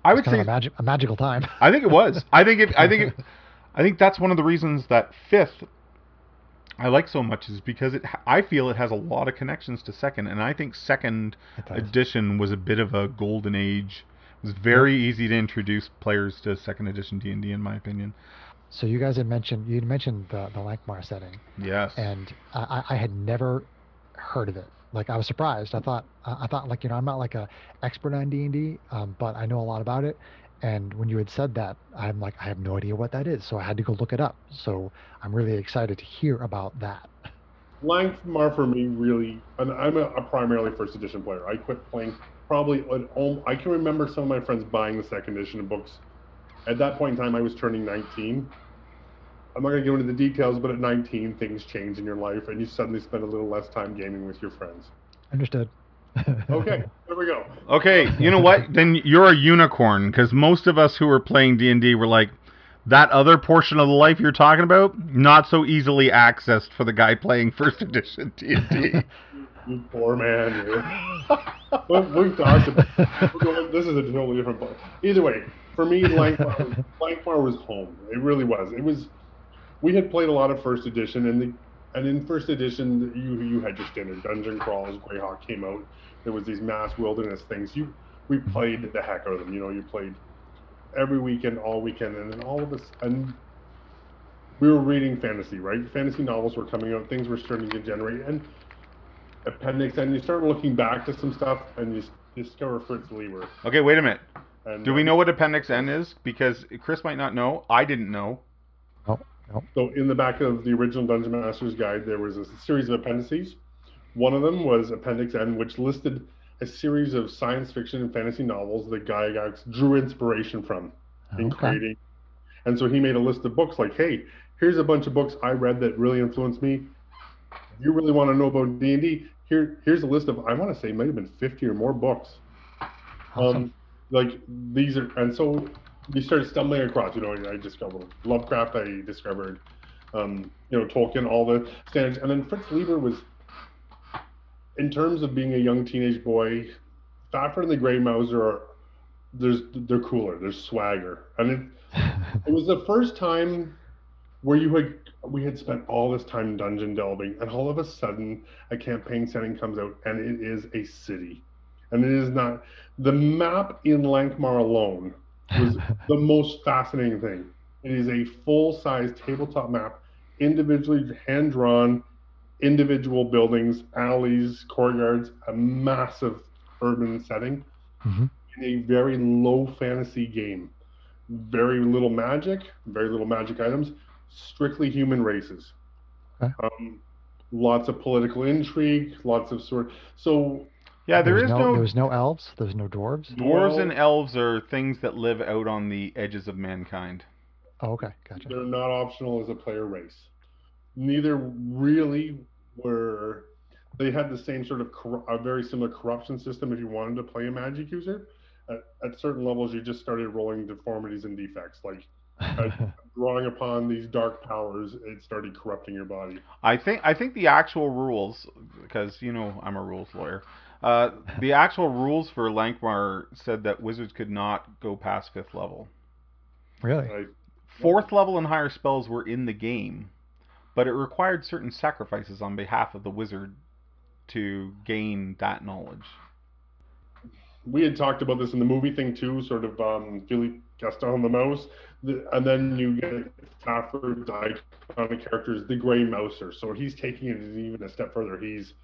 I would say a, magic, a magical time. I think it was. I think it. I think it. I think that's one of the reasons that fifth I like so much is because it. I feel it has a lot of connections to second, and I think second edition was a bit of a golden age. It was very easy to introduce players to second edition D and D, in my opinion. So you guys had mentioned you had mentioned the the Lankhmar setting, Yes. and I, I I had never heard of it. Like I was surprised. I thought I I thought like you know I'm not like a expert on D and D, um, but I know a lot about it. And when you had said that, I'm like I have no idea what that is, so I had to go look it up. So I'm really excited to hear about that. Lankhmar for me really, and I'm a, a primarily first edition player. I quit playing probably at home. I can remember some of my friends buying the second edition of books. At that point in time, I was turning 19. I'm not going to go into the details, but at 19, things change in your life, and you suddenly spend a little less time gaming with your friends. Understood. Okay, there we go. Okay, you know what? Then you're a unicorn because most of us who were playing D and D were like, that other portion of the life you're talking about, not so easily accessed for the guy playing first edition D and D. You poor man. You. we- We've talked about. we're going- This is a totally different book. Either way, for me, Lankhmar, was- was home. It really was. It was. We had played a lot of first edition, and the and in first edition, you you had your standard dungeon crawls. Greyhawk came out. There was these mass wilderness things. You we mm-hmm. played the heck out of them. You know, you played every weekend, all weekend, and then all of us and we were reading fantasy, right? Fantasy novels were coming out. Things were starting to generate, and appendix, and you start looking back to some stuff, and you discover Fritz Leiber. okay, wait a minute. And, Do we um, know what Appendix N is? Because Chris might not know. I didn't know. Oh, no. So in the back of the original Dungeon Master's Guide, there was a series of appendices. One of them was Appendix N, which listed a series of science fiction and fantasy novels that Gygax drew inspiration from in Okay. creating. And so he made a list of books like, hey, here's a bunch of books I read that really influenced me. If you really want to know about D&D, here, here's a list of, I want to say, might have been 50 or more books. Awesome. Um, like these are, and so you started stumbling across. You know, I discovered Lovecraft. I discovered, um, you know, Tolkien, all the standards, and then Fritz Leiber was, in terms of being a young teenage boy, Fafhrd and the Grey Mouser are, there's they're cooler. There's swagger, and it it was the first time where you had we had spent all this time dungeon delving, and all of a sudden a campaign setting comes out, and it is a city, and it is not the map in Lankhmar alone was the most fascinating thing. It is a full-size tabletop map, individually hand drawn, individual buildings, alleys, courtyards, a massive urban setting Mhm. in a very low fantasy game. Very little magic, very little magic items, strictly human races. Okay. Um, lots of political intrigue, lots of sort. So Yeah, there There's no, no, there was no elves. There's no dwarves. dwarves no- and elves are things that live out on the edges of mankind. Oh, okay, gotcha. they're not optional as a player race. Neither really were. They had the same sort of corru- a very similar corruption system. If you wanted to play a magic user, at, at certain levels, you just started rolling deformities and defects, like drawing upon these dark powers. It started corrupting your body. I think I think the actual rules, because you know I'm a rules lawyer. Uh, the actual rules for Lankhmar said that wizards could not go past fifth level. really? Right? Fourth level and higher spells were in the game, but it required certain sacrifices on behalf of the wizard to gain that knowledge. we had talked about this in the movie thing too, sort of um, Philippe Gaston the Mouse, the, and then you get Stafford's iconic characters, the Grey Mouser. So he's taking it even a step further. He's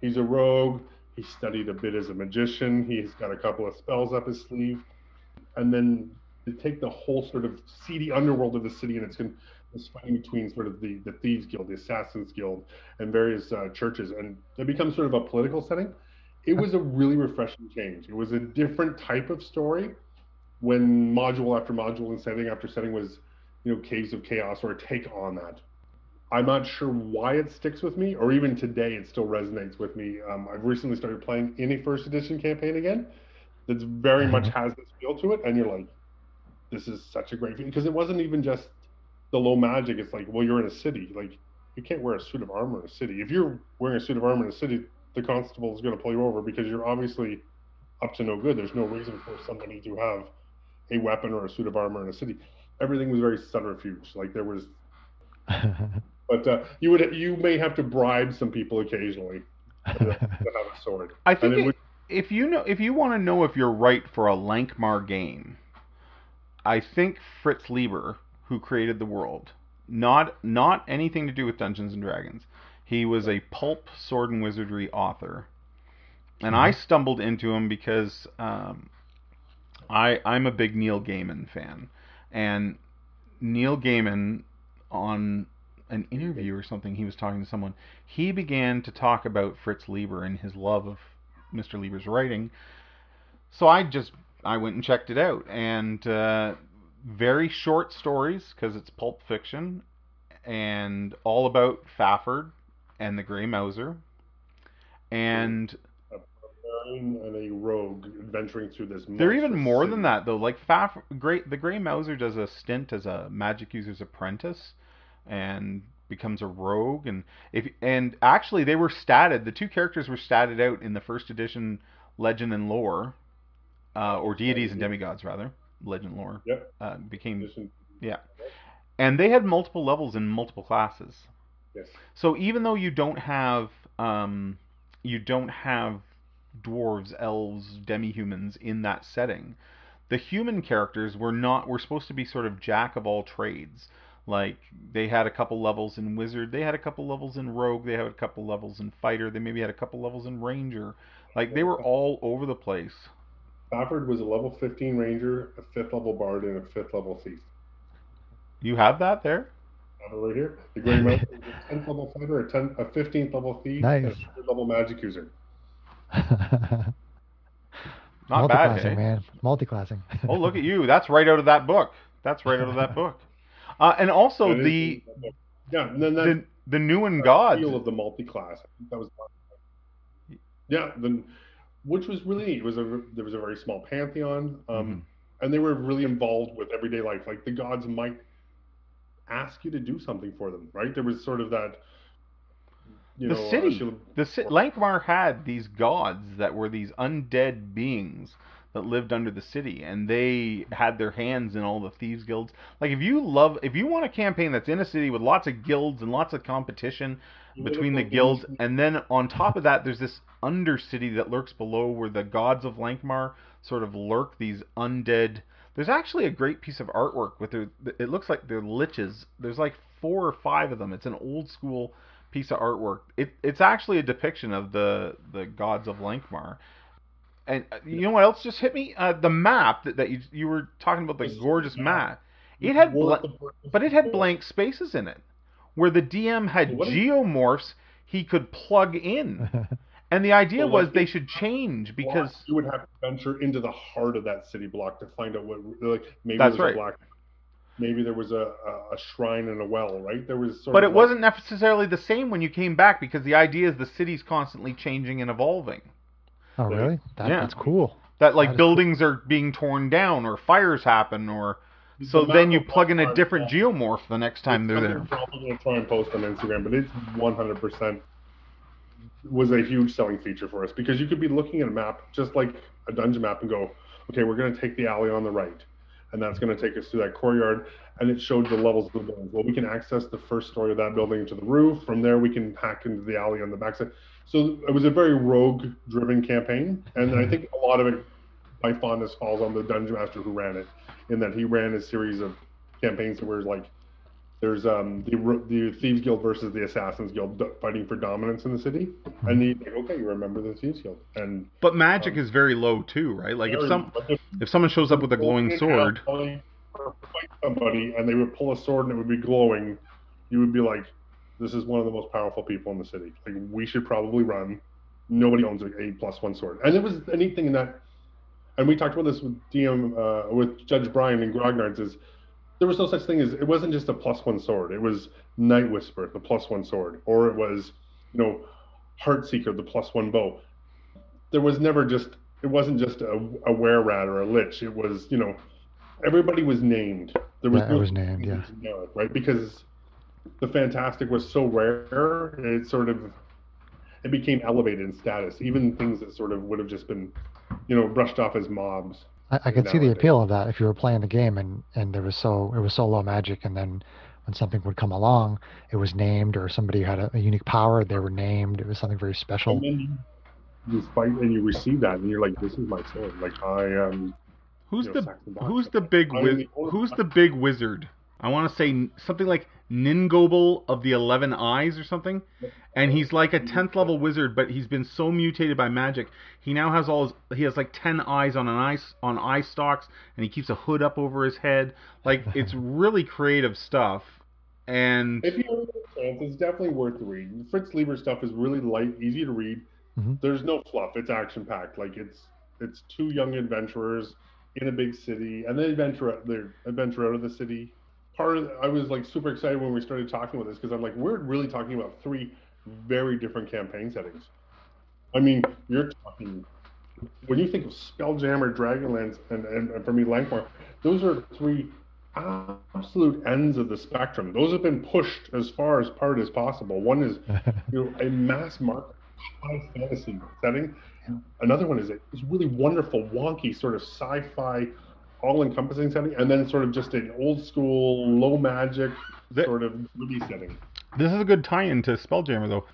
he's a rogue. He studied a bit as a magician. He's got a couple of spells up his sleeve, and then they take the whole sort of seedy underworld of the city, and it's going this fighting between sort of the the thieves guild, the assassins guild, and various uh, churches, and it becomes sort of a political setting. It was a really refreshing change. It was a different type of story when module after module and setting after setting was, you know, Caves of Chaos or a take on that. I'm not sure why it sticks with me, or even today it still resonates with me. Um, I've recently started playing any first edition campaign again. That's very much has this feel to it, and you're like, this is such a great feeling because it wasn't even just the low magic. It's like, well, you're in a city, like you can't wear a suit of armor in a city. If you're wearing a suit of armor in a city, the constable is going to pull you over because you're obviously up to no good. There's no reason for somebody to have a weapon or a suit of armor in a city. Everything was very subterfuge. Like there was, but uh, you would you may have to bribe some people occasionally to, to have a sword. I think it it- would- if you know if you want to know if you're right for a Lankhmar game, I think Fritz Leiber, who created the world, not not anything to do with Dungeons and Dragons. He was a pulp sword and wizardry author, and I stumbled into him because um, I I'm a big Neil Gaiman fan, and Neil Gaiman on an interview or something he was talking to someone he began to talk about Fritz Leiber and his love of Mr. Leiber's writing. So I just I went and checked it out, and uh, very short stories because it's pulp fiction, and all about Fafhrd and the Grey Mouser, and a and a rogue adventuring through this. they're even more city. than that though. Like Faff, Great the Grey Mouser does a stint as a magic user's apprentice, and becomes a rogue. And if and actually they were statted. The two characters were statted out in the first edition Legend and Lore, uh, or deities and demigods rather. Legend Lore Yep. uh, became, yeah and they had multiple levels in multiple classes. Yes. So even though you don't have um, you don't have dwarves, elves, demi-humans in that setting, the human characters were not were supposed to be sort of jack of all trades. Like they had a couple levels in wizard, they had a couple levels in rogue, they had a couple levels in fighter, they maybe had a couple levels in ranger. Like they were all over the place. Fafhrd was a level 15 ranger, a fifth level bard, and a fifth level thief. You have that there? I have it right here. The Grey Mouser was a 10th level fighter, a 10, a 15th level thief, and a Nice. third level magic user. Not bad, eh? Multiclassing, hey? man. Multiclassing. Oh, look at you. That's right out of that book. That's right out of that book. Uh, and also the yeah, and then that the the Nehwon gods. feel of the multi-class. That was yeah, then which was really neat. It was a there was a very small pantheon, um, Mhm. and they were really involved with everyday life. Like the gods might ask you to do something for them, right? There was sort of that. You The know, city. The ci- Lankhmar had these gods that were these undead beings that lived under the city, and they had their hands in all the thieves guilds. Like if you love, if you want a campaign that's in a city with lots of guilds and lots of competition between the guilds, and then on top of that, there's this undercity that lurks below, where the gods of Lankhmar sort of lurk. These undead. There's actually a great piece of artwork with their. It looks like they're liches. There's like four or five of them. It's an old school piece of artwork. It, it's actually a depiction of the the gods of Lankhmar. And uh, you know what else just hit me? Uh, the map that, that you you were talking about, the gorgeous map. It had War bla- of the- but it had blank spaces in it, where the DM had geomorphs he could plug in. And the idea Well, was like, they should change because you would have to venture into the heart of that city block to find out what like maybe That's there was right. a black maybe there was a, a, shrine and a well right there was sort but it like- wasn't necessarily the same when you came back because the idea is the city's constantly changing and evolving. Oh, really? That, Yeah. That's cool. That like That is buildings are being torn down or fires happen or so The then you plug in a different yeah. geomorph the next time It's they're there. something we're probably going to try and post on Instagram, but it's 100% was a huge selling feature for us because you could be looking at a map just like a dungeon map and go, okay, we're going to take the alley on the right, and that's going to take us to that courtyard, and it showed the levels of the buildings. Well, we can access the first story of that building to the roof. From there, we can hack into the alley on the backside. So it was a very rogue-driven campaign, and I think a lot of it, by fondness, falls on the dungeon master who ran it, in that he ran a series of campaigns where like there's um the the thieves guild versus the assassins guild fighting for dominance in the city, and you like, okay, you remember the thieves guild, and But magic is very low too, right? Like if some if if someone shows up with a glowing sword, fight somebody and they would pull a sword and it would be glowing, you would be like, this is one of the most powerful people in the city. Like we should probably run. Nobody owns a plus one sword, and it was a neat thing in that. And we talked about this with DM uh, with Judge Brian and Grognard's is there was no such thing as it wasn't just a plus one sword. It was Night Whisper, the plus one sword, or it was you know Heartseeker, the plus one bow. There was never just it wasn't just a, a were rat or a lich. It was you know everybody was named. There was Yeah, it no was named, yeah. generic, right? Because the fantastic was so rare, it sort of it became elevated in status. Even things that sort of would have just been, you know, brushed off as mobs. I, I could see the appeal of that if you were playing the game and and there was so it was so low magic, and then when something would come along, it was named, or somebody had a, a unique power, they were named. It was something very special. And then you, you fight and you receive that, and you're like, "This is my sword." Like I am. who's you know, the who's the big I wiz- the who's the big wizard? I want to say something like Ningauble of the Eleven Eyes or something, and he's like a tenth level wizard, but he's been so mutated by magic. He now has all his, he has like ten eyes on an eye on eye stalks, and he keeps a hood up over his head. Like it's really creative stuff, and If you have a chance, it's definitely worth the read. Fritz Leiber stuff is really light, easy to read. Mhm. There's no fluff. It's action packed. Like it's it's two young adventurers in a big city, and they adventure they adventure out of the city. Part of I was like super excited when we started talking about this because I'm like we're really talking about three very different campaign settings. I mean, you're talking when you think of Spelljammer, Dragonlance, and, and, and for me Lankhmar, those are three absolute ends of the spectrum. Those have been pushed as far as part as possible. One is you know a mass market high fantasy setting. Another one is a is really wonderful, wonky sort of sci-fi, all-encompassing setting, and then sort of just an old school, low magic sort of movie setting. this is a good tie-in to Spelljammer though.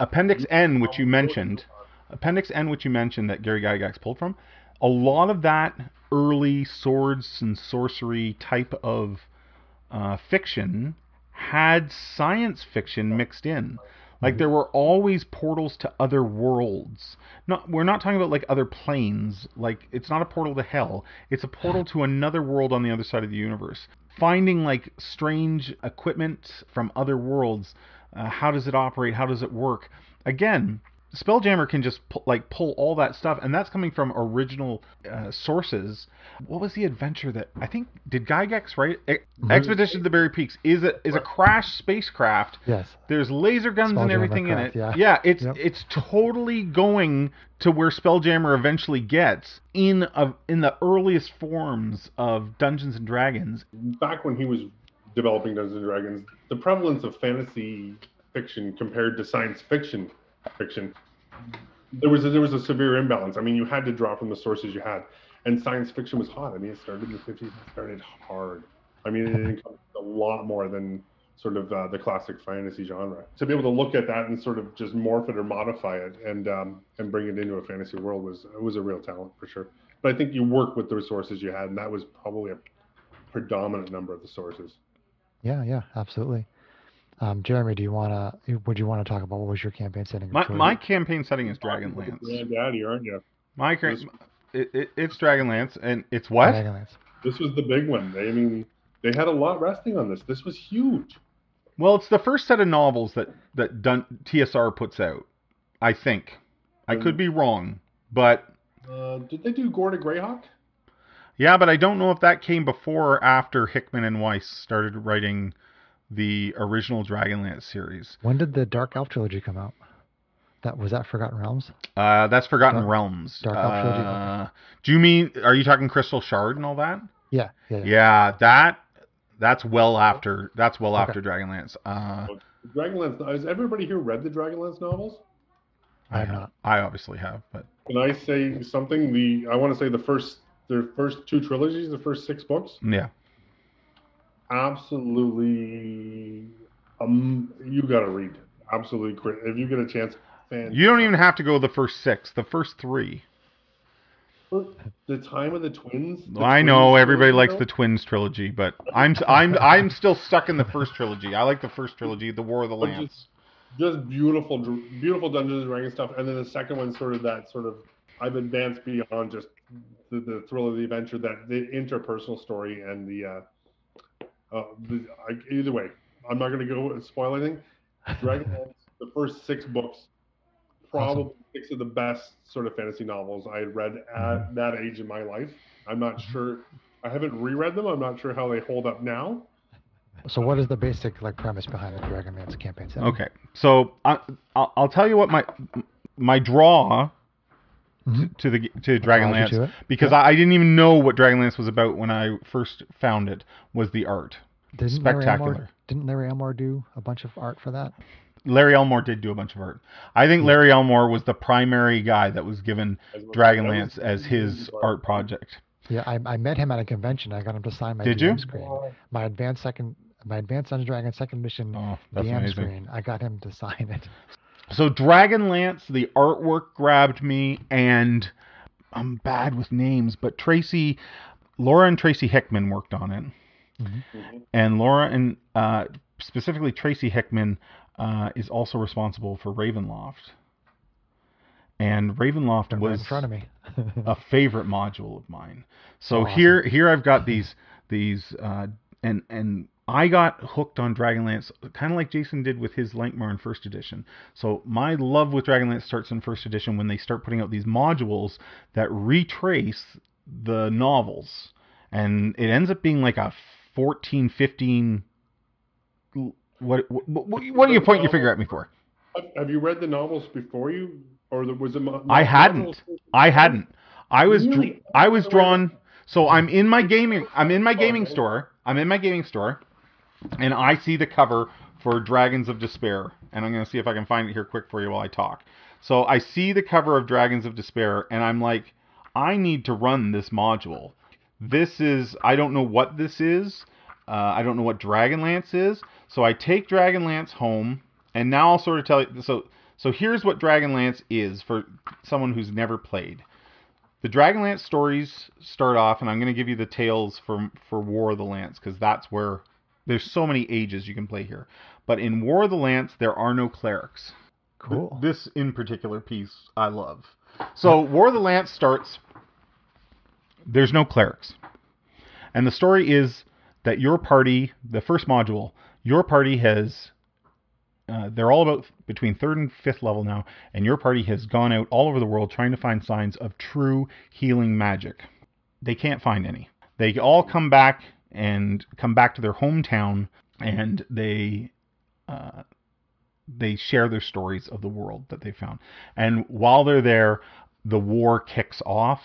Appendix N, which you mentioned, Appendix N, which you mentioned that Gary Gygax pulled from, a lot of that early swords and sorcery type of uh, fiction had science fiction mixed in. Like there were always portals to other worlds. Not we're not talking about like other planes. Like it's not a portal to hell. It's a portal to another world on the other side of the universe. Finding like strange equipment from other worlds. Uh, how does it operate? How does it work? Again, Spelljammer can just pu- like pull all that stuff, and that's coming from original uh, sources. What was the adventure that I think did Gygax write? E- Expedition to the Barrier Peaks is a is a crashed spacecraft. yes. There's laser guns and Spelljammer everything in it. craft, yeah. it's Yep. it's totally going to where Spelljammer eventually gets in a, in the earliest forms of Dungeons and Dragons. back when he was developing Dungeons and Dragons, the prevalence of fantasy fiction compared to science fiction fiction, there was a, there was a severe imbalance. I mean, you had to draw from the sources you had, and science fiction was hot. I mean, it started in the fifties. It started hard. I mean, it encompassed a lot more than sort of uh, the classic fantasy genre. To be able to look at that and sort of just morph it or modify it and um, and bring it into a fantasy world was was a real talent for sure. But I think you work with the resources you had, and that was probably a predominant number of the sources. Yeah, yeah, absolutely. Um, Jeremy, do you wanna? Would you want to talk about what was your campaign setting? My my campaign setting is Dragonlance. Granddaddy, aren't you? My cra- This- it, it, it's Dragonlance, and it's what? Dragonlance. This was the big one. They, I mean, they had a lot resting on this. This was huge. Well, it's the first set of novels that that Dun- TSR puts out. I think. I could be wrong, but Uh, did they do Gorda Greyhawk? yeah, but I don't know if that came before or after Hickman and Weiss started writing the original Dragonlance series. When did the Dark Elf trilogy come out? That was that Forgotten Realms. Uh, that's Forgotten Dark- Realms. Dark Elf trilogy? Uh, do you mean? Are you talking Crystal Shard and all that? Yeah, yeah, yeah. Yeah, that that's well after that's well Okay. after Dragonlance. Uh, Dragonlance. Has everybody here read the Dragonlance novels? I have have- not. I obviously have, but Can I say something? The I want to say the first, their first two trilogies, the first six books, yeah. Absolutely. Um, you got to read. Absolutely. If you get a chance, fan. You don't even have to go the first six. The first three. the time of the twins. the I know everybody trilogy, likes the Twins trilogy, but I'm I'm I'm still stuck in the first trilogy. I like the first trilogy, The War of the But just- just beautiful, beautiful Dungeons and Dragons stuff, and then the second one, sort of that sort of I've advanced beyond just the, the thrill of the adventure, that the interpersonal story and the. Uh, uh, the I, either way, I'm not going to go spoil anything. Dragonlance, the first six books, probably six of the best sort of fantasy novels I had read at that age in my life. I'm not sure. I haven't reread them. I'm not sure how they hold up now. So what is the basic like premise behind the Dragonlance campaign setting? Okay, so I, I'll, I'll tell you what my my draw Mhm. to the to What draws you Dragonlance to it? because I, I didn't even know what Dragonlance was about when I first found it was the art. Didn't Larry spectacular. Elmore, didn't Larry Elmore do a bunch of art for that? Larry Elmore did do a bunch of art. I think Larry Elmore was the primary guy that was given Dragonlance as his art project. Yeah, I, I met him at a convention. I got him to sign my Did DM you? screen. My advanced second, my advanced Dungeons and Dragons second edition Oh, DM amazing. screen. I got him to sign it. So Dragonlance, the artwork grabbed me, and I'm bad with names, but Tracy, Laura and Tracy Hickman worked on it, Mhm. and Laura and uh, specifically Tracy Hickman uh, is also responsible for Ravenloft, and Ravenloft They're right was in front of me. a favorite module of mine. So Oh, awesome. here here I've got these these uh, and and I got hooked on Dragonlance kind of like Jason did with his Lankhmar in first edition. So my love with Dragonlance starts in first edition when they start putting out these modules that retrace the novels and it ends up being like a 14 15 what what, what, what are you pointing your finger at me for? Have- you read the novels before you, or was it? mo- I hadn't. I hadn't. I was Really? I was drawn. So I'm in my gaming. I'm in my gaming oh, store. I'm in my gaming store, and I see the cover for Dragons of Despair, and I'm gonna see if I can find it here quick for you while I talk. So I see the cover of Dragons of Despair, and I'm like, I need to run this module. This is I don't know what this is. Uh, I don't know what Dragonlance is. So I take Dragonlance home, and now I'll sort of tell you. So so here's what Dragonlance is for someone who's never played. The Dragonlance stories start off, and I'm going to give you the tales for for War of the Lance because that's where there's so many ages you can play here. But in War of the Lance, there are no clerics. Cool. This in particular piece I love. So War of the Lance starts. There's no clerics, and the story is that your party, the first module, your party has. Uh, they're all about between third and fifth level now, and your party has gone out all over the world trying to find signs of true healing magic. They can't find any. They all come back and come back to their hometown, and they uh, they share their stories of the world that they found. And while they're there, the war kicks off,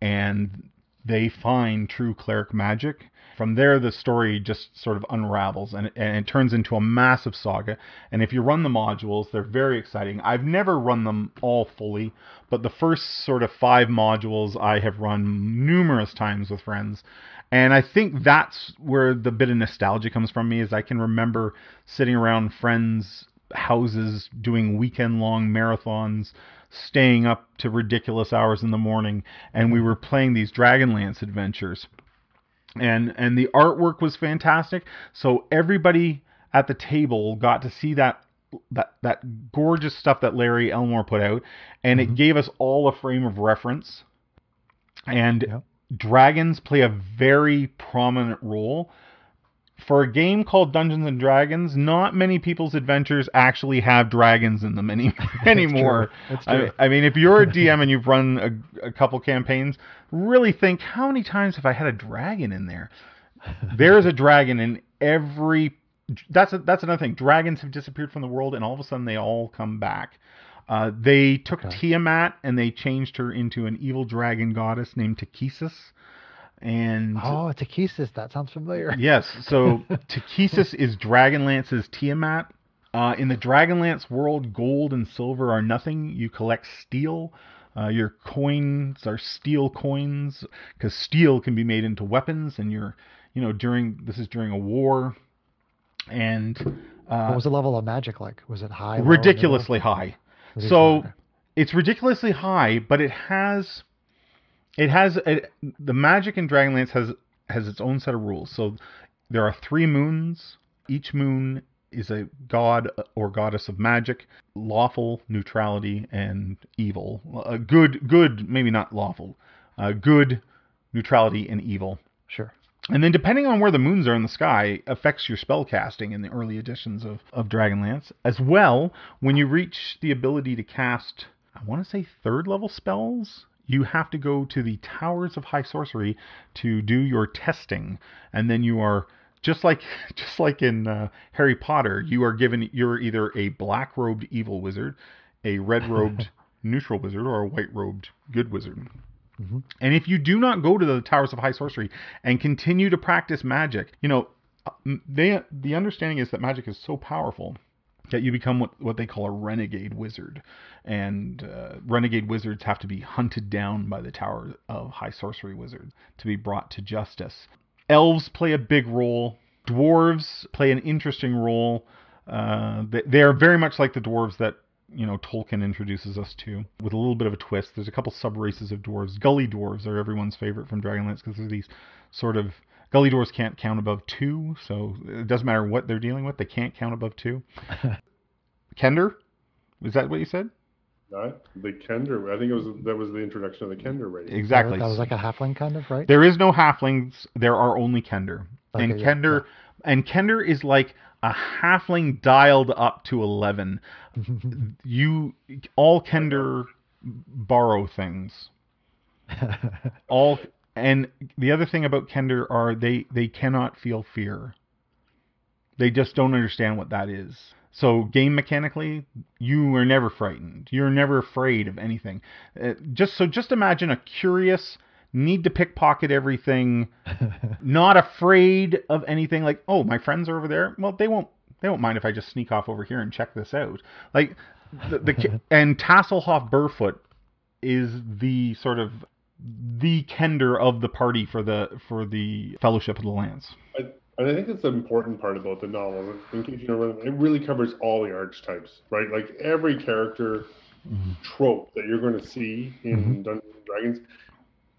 and they find true cleric magic. From there, the story just sort of unravels and, and it turns into a massive saga. And if you run the modules, they're very exciting. I've never run them all fully, but the first sort of five modules I have run numerous times with friends. And I think that's where the bit of nostalgia comes from me is I can remember sitting around friends' houses doing weekend long marathons, staying up to ridiculous hours in the morning, and we were playing these Dragonlance adventures. And and the artwork was fantastic. So everybody at the table got to see that that that gorgeous stuff that Larry Elmore put out, and it Mhm. gave us all a frame of reference. And. Dragons play a very prominent role. For a game called Dungeons and Dragons, not many people's adventures actually have dragons in them any, anymore. That's true. I, I mean, if you're a DM and you've run a, a couple campaigns, really think how many times have I had a dragon in there? There's a dragon in every. That's a, that's another thing. Dragons have disappeared from the world, and all of a sudden they all come back. Uh, they took Okay. Tiamat and they changed her into an evil dragon goddess named Takhisis. And Oh, Takhisis. That sounds familiar. Yes, so Takhisis is Dragonlance's Tiamat. Uh, in the Dragonlance world, gold and silver are nothing. You collect steel. Uh, your coins are steel coins because steel can be made into weapons. And you're, you know, during this is during a war, and what uh, was the level of magic like? Was it high? ridiculously high. So it's ridiculously high, but it has It has a, the magic in Dragonlance has has its own set of rules. So there are three moons. Each moon is a god or goddess of magic, lawful, neutrality, and evil. Uh, good, good, maybe not lawful. Uh, good, neutrality, and evil. Sure. And then depending on where the moons are in the sky affects your spell casting in the early editions of, of Dragonlance. As well, when you reach the ability to cast, I want to say third level spells, you have to go to the Towers of High Sorcery to do your testing. And then you are just like just like in uh, Harry Potter, you are given you're either a black robed evil wizard, a red robed neutral wizard, or a white robed good wizard. Mhm. And if you do not go to the Towers of High Sorcery and continue to practice magic, you know, uh, they the understanding is that magic is so powerful that you become what, what they call a renegade wizard. And uh, renegade wizards have to be hunted down by the Tower of High Sorcery wizard to be brought to justice. Elves play a big role. Dwarves play an interesting role. Uh, they, they are very much like the dwarves that you know Tolkien introduces us to, with a little bit of a twist. There's a couple sub races of dwarves. Gully dwarves are everyone's favorite from Dragonlance because they're these sort of Gully dwarves can't count above two, so it doesn't matter what they're dealing with. They can't count above two. Kender, is that what you said? Not the Kender. I think it was that was the introduction of the Kender race. Exactly. That was like a halfling kind of, right? There is no halflings. There are only Kender, and Okay, yeah, Kender, and Kender is like a halfling dialed up to eleven. You all Kender borrow things. All and the other thing about Kender are they they cannot feel fear. They just don't understand what that is. So game mechanically, you are never frightened. You're never afraid of anything. Uh, just so just imagine a curious, need to pickpocket everything, not afraid of anything. Like oh my friends are over there. Well they won't they won't mind if I just sneak off over here and check this out. Like the, the and Tasselhoff Burrfoot is the sort of the kender of the party for the for the Fellowship of the Lance. And I think that's the important part about the novel. In case you know, it really covers all the archetypes, right? Like every character mm-hmm. trope that you're going to see in mm-hmm. Dungeons and Dragons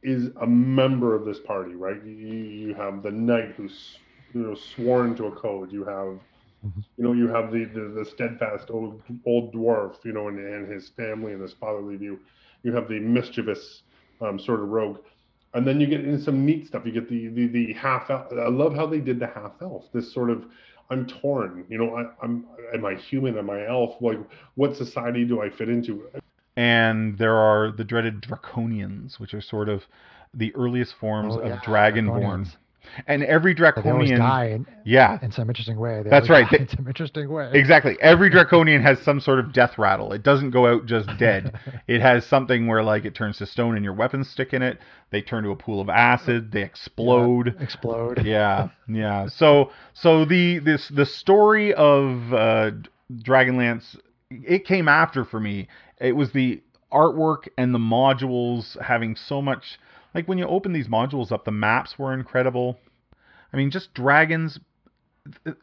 is a member of this party, right? You, you have the knight who's you know sworn to a code. You have Mhm. you know you have the, the, the steadfast old old dwarf, you know, and, and his family and his fatherly view. You have the mischievous um, sort of rogue. And then you get into some neat stuff. You get the the, the half elf. I love how they did the half elf. This sort of I'm torn. You know, I, I'm am I human? Am I elf? Like, what society do I fit into? And there are the dreaded Draconians, which are sort of the earliest forms Oh, of yeah, Dragonborn. Draconians. And every Draconian, die in, yeah, in some interesting way. They That's right, they- in some interesting way. Exactly. Every draconian has some sort of death rattle. It doesn't go out just dead. it has something where like it turns to stone and your weapons stick in it. They turn to a pool of acid. They explode. Explode. Yeah, yeah. So so the this the story of uh, Dragonlance it came after for me. It was the artwork and the modules having so much like when you open these modules up, the maps were incredible. I mean, just dragons.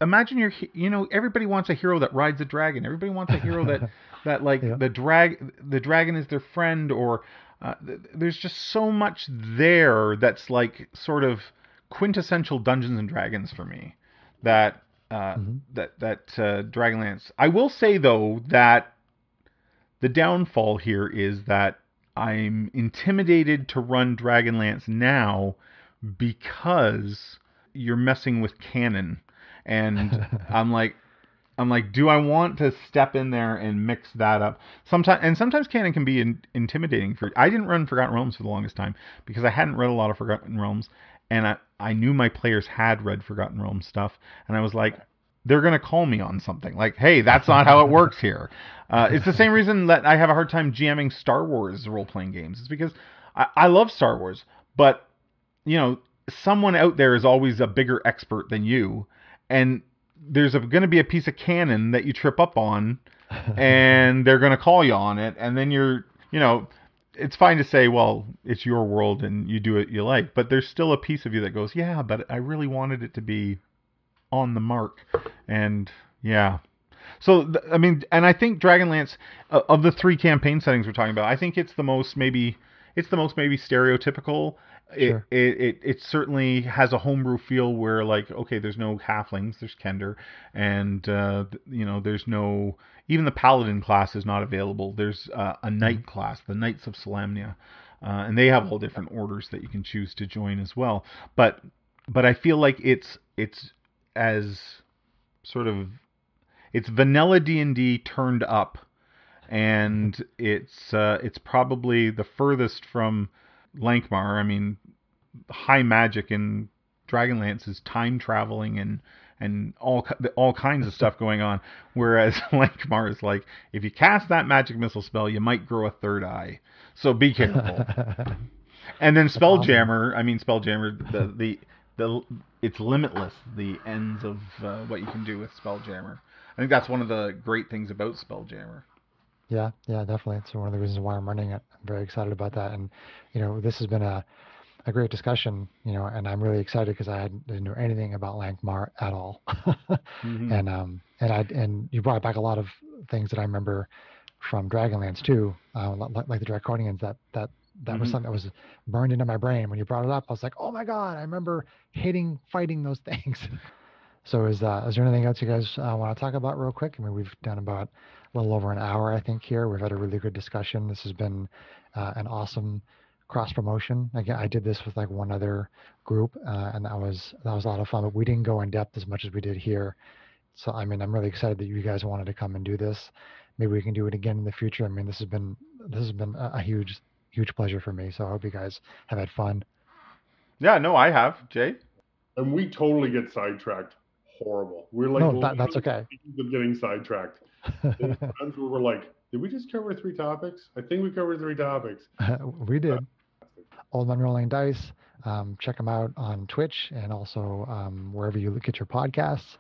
Imagine you're, you know, everybody wants a hero that rides a dragon. Everybody wants a hero that, that like Yeah. the drag, the dragon is their friend, or uh, th- there's just so much there that's like sort of quintessential Dungeons and Dragons for me. That uh, Mhm. that that uh, Dragonlance. I will say though that the downfall here is that I'm intimidated to run Dragonlance now because you're messing with canon, and I'm like. I'm like, do I want to step in there and mix that up? Sometimes, and sometimes canon can be in, intimidating. For I didn't run Forgotten Realms for the longest time because I hadn't read a lot of Forgotten Realms, and I I knew my players had read Forgotten Realms stuff, and I was like, they're gonna call me on something. Like, hey, that's not how it works here. Uh, it's the same reason that I have a hard time jamming Star Wars role playing games. It's because I, I love Star Wars, but you know, someone out there is always a bigger expert than you, and there's going to be a piece of canon that you trip up on, and they're going to call you on it, and then you're, you know, it's fine to say, well, it's your world and you do what you like, but there's still a piece of you that goes, yeah, but I really wanted it to be on the mark, and yeah. So th- I mean, and I think Dragonlance uh, of the three campaign settings we're talking about, I think it's the most maybe it's the most maybe stereotypical. It, Sure. it, it it certainly has a homebrew feel where like okay, there's no halflings, there's Kender, and uh, you know there's no even the paladin class is not available. There's uh, a knight class, the Knights of Solamnia, uh, and they have all different orders that you can choose to join as well. But but I feel like it's it's as sort of it's vanilla D and D turned up, and it's uh, it's probably the furthest from Lankhmar. I mean, high magic in Dragonlance is time traveling and and all all kinds of stuff going on. Whereas Lankhmar is like, if you cast that magic missile spell, you might grow a third eye. So be careful. And then awesome. Spelljammer, I mean Spelljammer, the the the it's limitless the ends of uh, what you can do with Spelljammer. I think that's one of the great things about Spelljammer. Yeah, yeah, definitely. It's one of the reasons why I'm running it. I'm very excited about that, and you know, this has been a a great discussion. You know, and I'm really excited because I hadn't- didn't know anything about Lankhmar at all, Mhm. and um, and I and you brought back a lot of things that I remember from Dragonlance too, uh, like, like the Draconians. That that that was Mhm. something that was burned into my brain when you brought it up. I was like, oh my god, I remember hating fighting those things. So is uh, is there anything else you guys uh, want to talk about real quick? I mean, we've done about a little over an hour, I think. Here, we've had a really good discussion. This has been uh, an awesome cross promotion. Again, I did this with like one other group, uh, and that was that was a lot of fun. But we didn't go in depth as much as we did here. So I mean, I'm really excited that you guys wanted to come and do this. Maybe we can do it again in the future. I mean, this has been this has been a, a huge huge pleasure for me. So I hope you guys have had fun. Yeah, no, I have Jay. And we totally get sidetracked. Horrible. We're like, No, that- that's okay. speaking of getting sidetracked. Times where we're like, did we just cover three topics? I think we covered three topics. we did. Old Man Rolling Dice. Um, check them out on Twitch and also um, wherever you get your podcasts.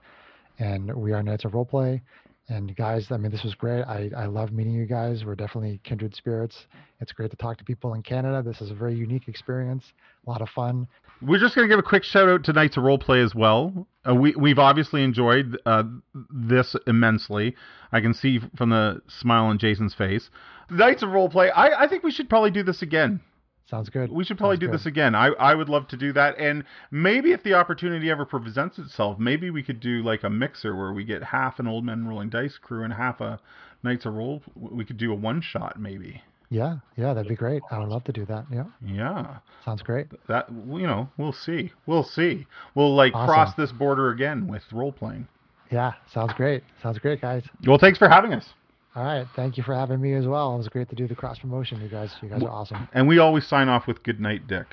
And we are Knights of Roleplay. And guys, I mean, this was great. I, I love meeting you guys. We're definitely kindred spirits. It's great to talk to people in Canada. This is a very unique experience. A lot of fun. We're just going to give a quick shout out tonight to of Roleplay as well. Uh, we we've obviously enjoyed uh, this immensely. I can see from the smile on Jason's face. Knights of Roleplay. I, I think we should probably do this again. Sounds good. We should probably Sounds do good. this again. I, I would love to do that. And maybe if the opportunity ever presents itself, maybe we could do like a mixer where we get half an Old Men Rolling Dice crew and half a Knights of Roll. We could do a one shot maybe. Yeah, yeah, that'd be great. I would love to do that. Yeah, Yeah. sounds great. That you know, we'll see. We'll see. We'll like Awesome. cross this border again with role playing. Yeah, sounds great. Sounds great, guys. Well, thanks for having us. All right, thank you for having me as well. It was great to do the cross promotion. You guys, you guys are awesome. And we always sign off with good night, Dick.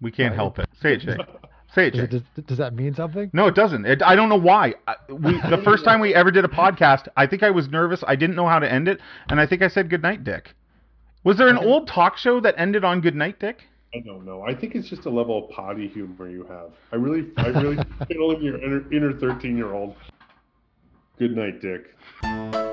We can't Right. help it. Say it, Jay. Say it, Does, Jay. it, does, does that mean something? No, it doesn't. It, I don't know why. I, we the first time we ever did a podcast, I think I was nervous. I didn't know how to end it, and I think I said good night, Dick. Was there an old talk show that ended on good night, Dick? I don't know. I think it's just a level of potty humor you have. I really, I really feel in your inner, inner 13 year old. Good night, Dick.